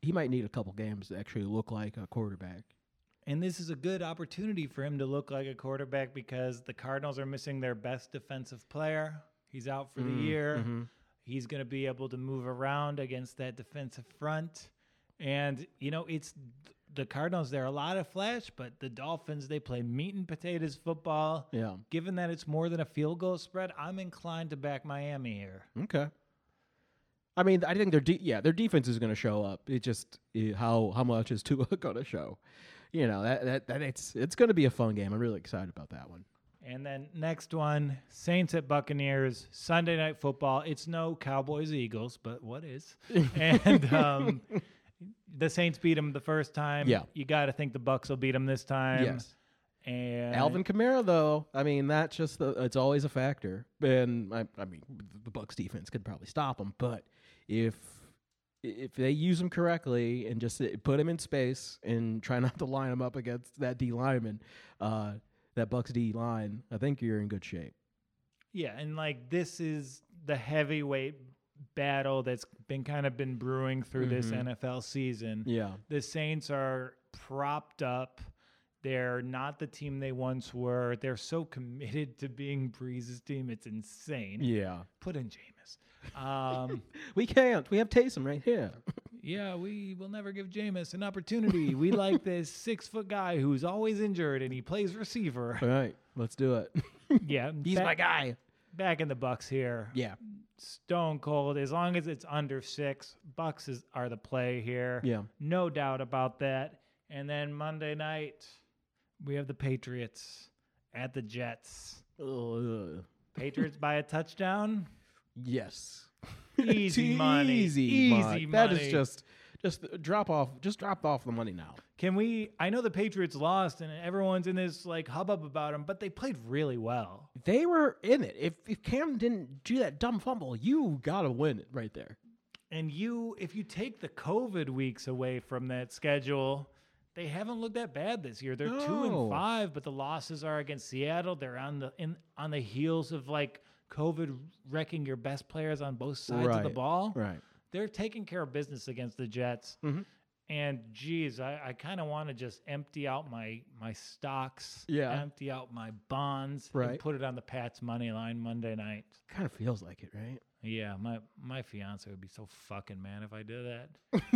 he might need a couple games to actually look like a quarterback. And this is a good opportunity for him to look like a quarterback because the Cardinals are missing their best defensive player. He's out for the Mm, year. mhm. He's going to be able to move around against that defensive front. And, you know, it's the Cardinals, they're a lot of flash, but the Dolphins, they play meat and potatoes football. Yeah. Given that it's more than a field goal spread, I'm inclined to back Miami here. Okay. I mean, I think their de- yeah their defense is going to show up. It just eh, how how much is [LAUGHS] Tua going to show? You know that that, that it's it's going to be a fun game. I'm really excited about that one. And then next one, Saints at Buccaneers, Sunday night football. It's no Cowboys Eagles, but what is? [LAUGHS] and um, the Saints beat them the first time. Yeah. you got to think the Bucks will beat them this time. yes. And Alvin Kamara, though, I mean, that's just the, it's always a factor. And I, I mean, the Bucks defense could probably stop him, but if if they use him correctly and just put him in space and try not to line him up against that D lineman, uh, that Bucks D line, I think you're in good shape. yeah, and like this is the heavyweight battle that's been kind of been brewing through this Mhm. NFL season. Yeah, The Saints are propped up. They're not the team they once were. They're so committed to being Brees's team. It's insane. yeah. Put in Jameis. Um, [LAUGHS] We can't. We have Taysom right here. yeah, we will never give Jameis an opportunity. We like this [LAUGHS] six foot guy who's always injured and he plays receiver. All right, let's do it. Yeah, [LAUGHS] He's my guy. Back in the Bucks here. Yeah, Stone cold. As long as it's under six, Bucks is, are the play here. yeah. No doubt about that. And then Monday night, we have the Patriots at the Jets. Ugh. Patriots by a touchdown. Yes. Easy [LAUGHS] money. Easy, Easy money. That is just just drop off. Just drop off the money now. Can we? I know the Patriots lost, and everyone's in this like hubbub about them, but they played really well. They were in it. If if Cam didn't do that dumb fumble, you gotta win it right there. And you, if you take the COVID weeks away from that schedule, they haven't looked that bad this year. They're two and five, but the losses are against Seattle. They're on the in on the heels of like COVID wrecking your best players on both sides of the ball. Right. They're taking care of business against the Jets. Mhm. And geez, I, I kind of want to just empty out my my stocks, Yeah. empty out my bonds, Right. and put it on the Pats money line Monday night. Kind of feels like it, right? Yeah, my my fiance would be so fucking mad if I did that.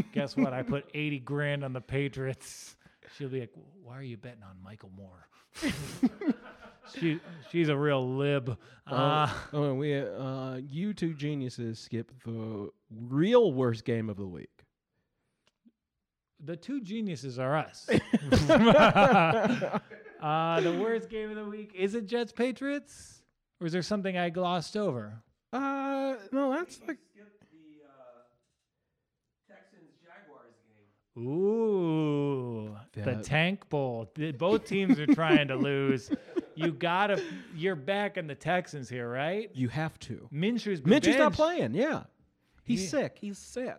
[LAUGHS] Guess what? I put eighty grand on the Patriots. She'll be like, "Why are you betting on Michael Moore?" [LAUGHS] she she's a real lib. Uh, oh, we uh, you two geniuses skip the real worst game of the week. the two geniuses are us. [LAUGHS] [LAUGHS] uh, the worst game of the week is it Jets Patriots, or is there something I glossed over? Uh, no, that's like the uh, Texans Jaguars Ooh, the Tank Bowl. Both teams are trying to lose. You gotta. You're back in the Texans here, right? you have to. Minshew's been not playing. Yeah, he's Yeah. sick. He's sick.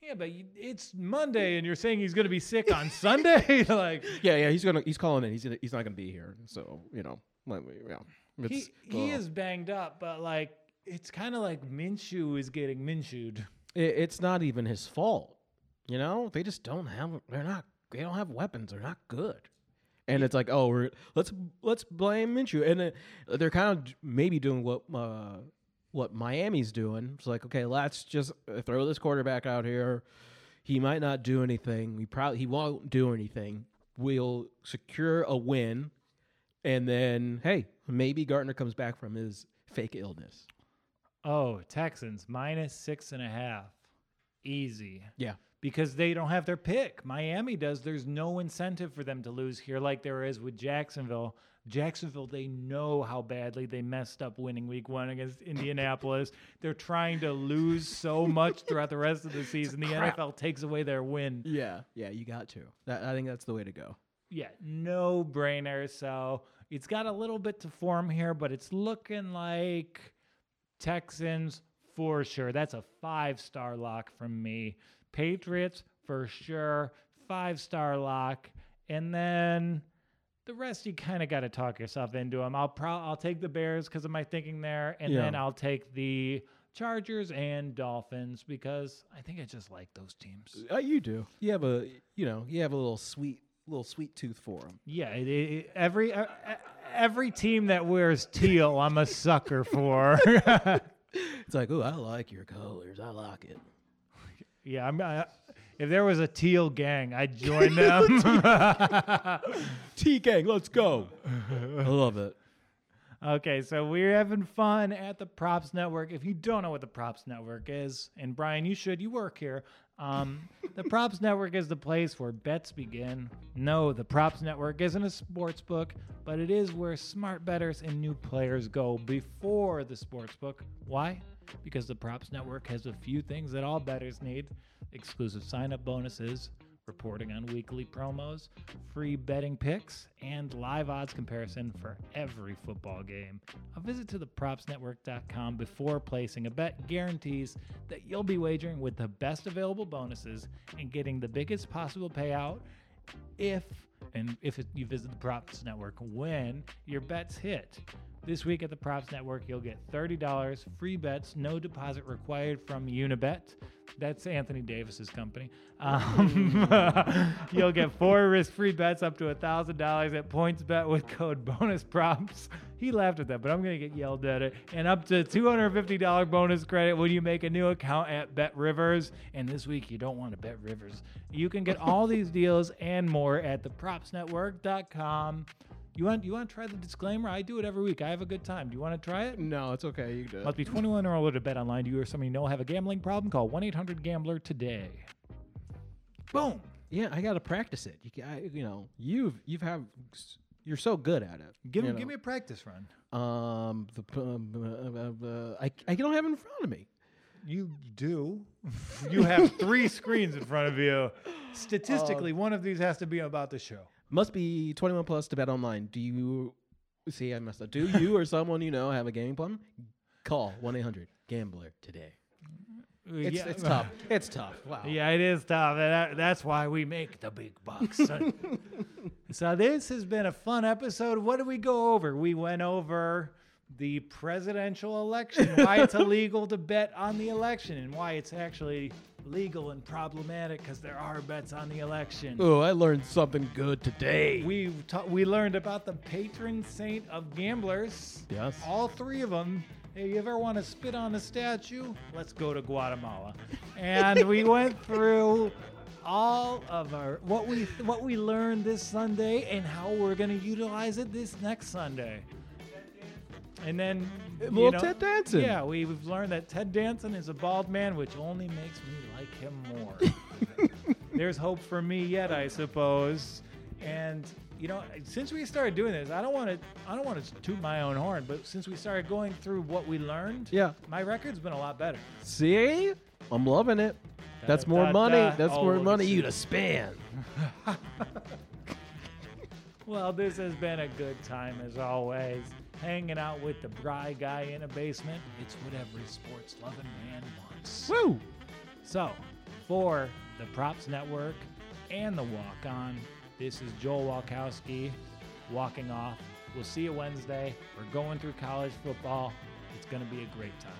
Yeah, but you, it's Monday, and you're saying he's gonna be sick on [LAUGHS] Sunday. [LAUGHS] like Yeah, yeah. He's gonna. He's calling in. He's gonna, he's not gonna be here. So you know, like, yeah. he he is banged up, but like it's kind of like Minshew is getting Minshewed. it- it's not even his fault. You know, they just don't have. They're not. They don't have weapons. They're not good. And it's like, oh, we're let's let's blame Minshew, and it, they're kind of maybe doing what uh, what Miami's doing. It's like, okay, let's just uh, throw this quarterback out here. He might not do anything. We probably he won't do anything. We'll secure a win, and then hey, maybe Gardner comes back from his fake illness. Oh, Texans minus six and a half, easy. Yeah. Because they don't have their pick. Miami does. There's no incentive for them to lose here like there is with Jacksonville. Jacksonville, they know how badly they messed up winning week one against [LAUGHS] Indianapolis. They're trying to lose so much throughout the rest of the season. The crap. NFL takes away their win. Yeah, yeah, you got to. That, I think that's the way to go. Yeah, no brainer. So it's got a little bit to form here, but it's looking like Texans for sure. That's a five star lock from me. Patriots for sure, five star lock. And then the rest you kind of got to talk yourself into them. I'll pro- I'll take the Bears because of my thinking there, and then I'll take the Chargers and Dolphins because I think I just like those teams. Uh, you do. You have a, you know, you have a little sweet, little sweet tooth for them. Yeah, it, it, every uh, uh, every team that wears teal, I'm a sucker for. [LAUGHS] It's like, oh, I like your colors. I like it. Yeah, I'm. Uh, if there was a teal gang, I'd [LAUGHS] join them. T [LAUGHS] gang, let's go. I love it. okay, so we're having fun at the Props Network. If you don't know what the Props Network is, and Brian, you should, you work here. Um, [LAUGHS] the Props Network is the place where bets begin. No, the Props Network isn't a sports book, but it is where smart bettors and new players go before the sports book. Why? Because the Props Network has a few things that all bettors need exclusive sign up bonuses, reporting on weekly promos, free betting picks, and live odds comparison for every football game. A visit to the propsnetwork.com before placing a bet guarantees that you'll be wagering with the best available bonuses and getting the biggest possible payout if and if you visit the Props Network when your bets hit. This week at the Props Network, you'll get $30 free bets, no deposit required from Unibet. That's Anthony Davis's company. Um, [LAUGHS] you'll get four risk-free bets up to $1,000 at PointsBet with code bonus props. He laughed at that, but I'm going to get yelled at it. And up to $250 bonus credit when you make a new account at Bet Rivers. And this week, you don't want to bet Rivers. You can get all these deals and more at thepropsnetwork.com. You want you want to try the disclaimer? I do it every week. I have a good time. Do you want to try it? No, it's okay. You do. Must be 21 or older to bet online. Do you or somebody you know have a gambling problem? Call 1-800-GAMBLER today. Boom. Yeah, I got to practice it. You, ca- I, you know, you've you've have you're so good at it. Give, you give know. me a practice run. um the p- um, uh, uh, uh, I I don't have it in front of me. You do. you have three screens in front of you. Statistically, one of these has to be about the show. Must be 21 plus to bet online. Do you see? I messed up. Do you or someone you know have a gaming problem? Call 1 800 Gambler today. Uh, it's, Yeah. it's tough. It's tough. Wow. Yeah, it is tough. and that- that's why we make the big bucks. [LAUGHS] so this has been a fun episode. What did we go over? We went over the presidential election, why it's [LAUGHS] illegal to bet on the election, and why it's actually legal and problematic because there are bets on the election. Oh, I learned something good today. We ta- we learned about the patron saint of gamblers. Yes. All three of them. Hey, you ever want to spit on a statue? Let's go to Guatemala. And we [LAUGHS] went through all of our what we what we learned this Sunday and how we're going to utilize it this next Sunday. And then you Little know- Ted Danson. Yeah, we, we've learned that Ted Danson is a bald man, which only makes me like him more. [LAUGHS] There's hope for me yet, I suppose. And you know, since we started doing this, I don't want to I don't want to toot my own horn, but since we started going through what we learned, Yeah. my record's been a lot better. See? I'm loving it. That's more Da-da-da-da. money. That's Oh, more money you to spend. [LAUGHS] Well, this has been a good time as always. Hanging out with the Bry guy in a basement. It's what every sports loving man wants. Woo! So, for the Props Network and the Walk On, this is Joel Walkowski walking off. We'll see you Wednesday. We're going through college football. It's going to be a great time.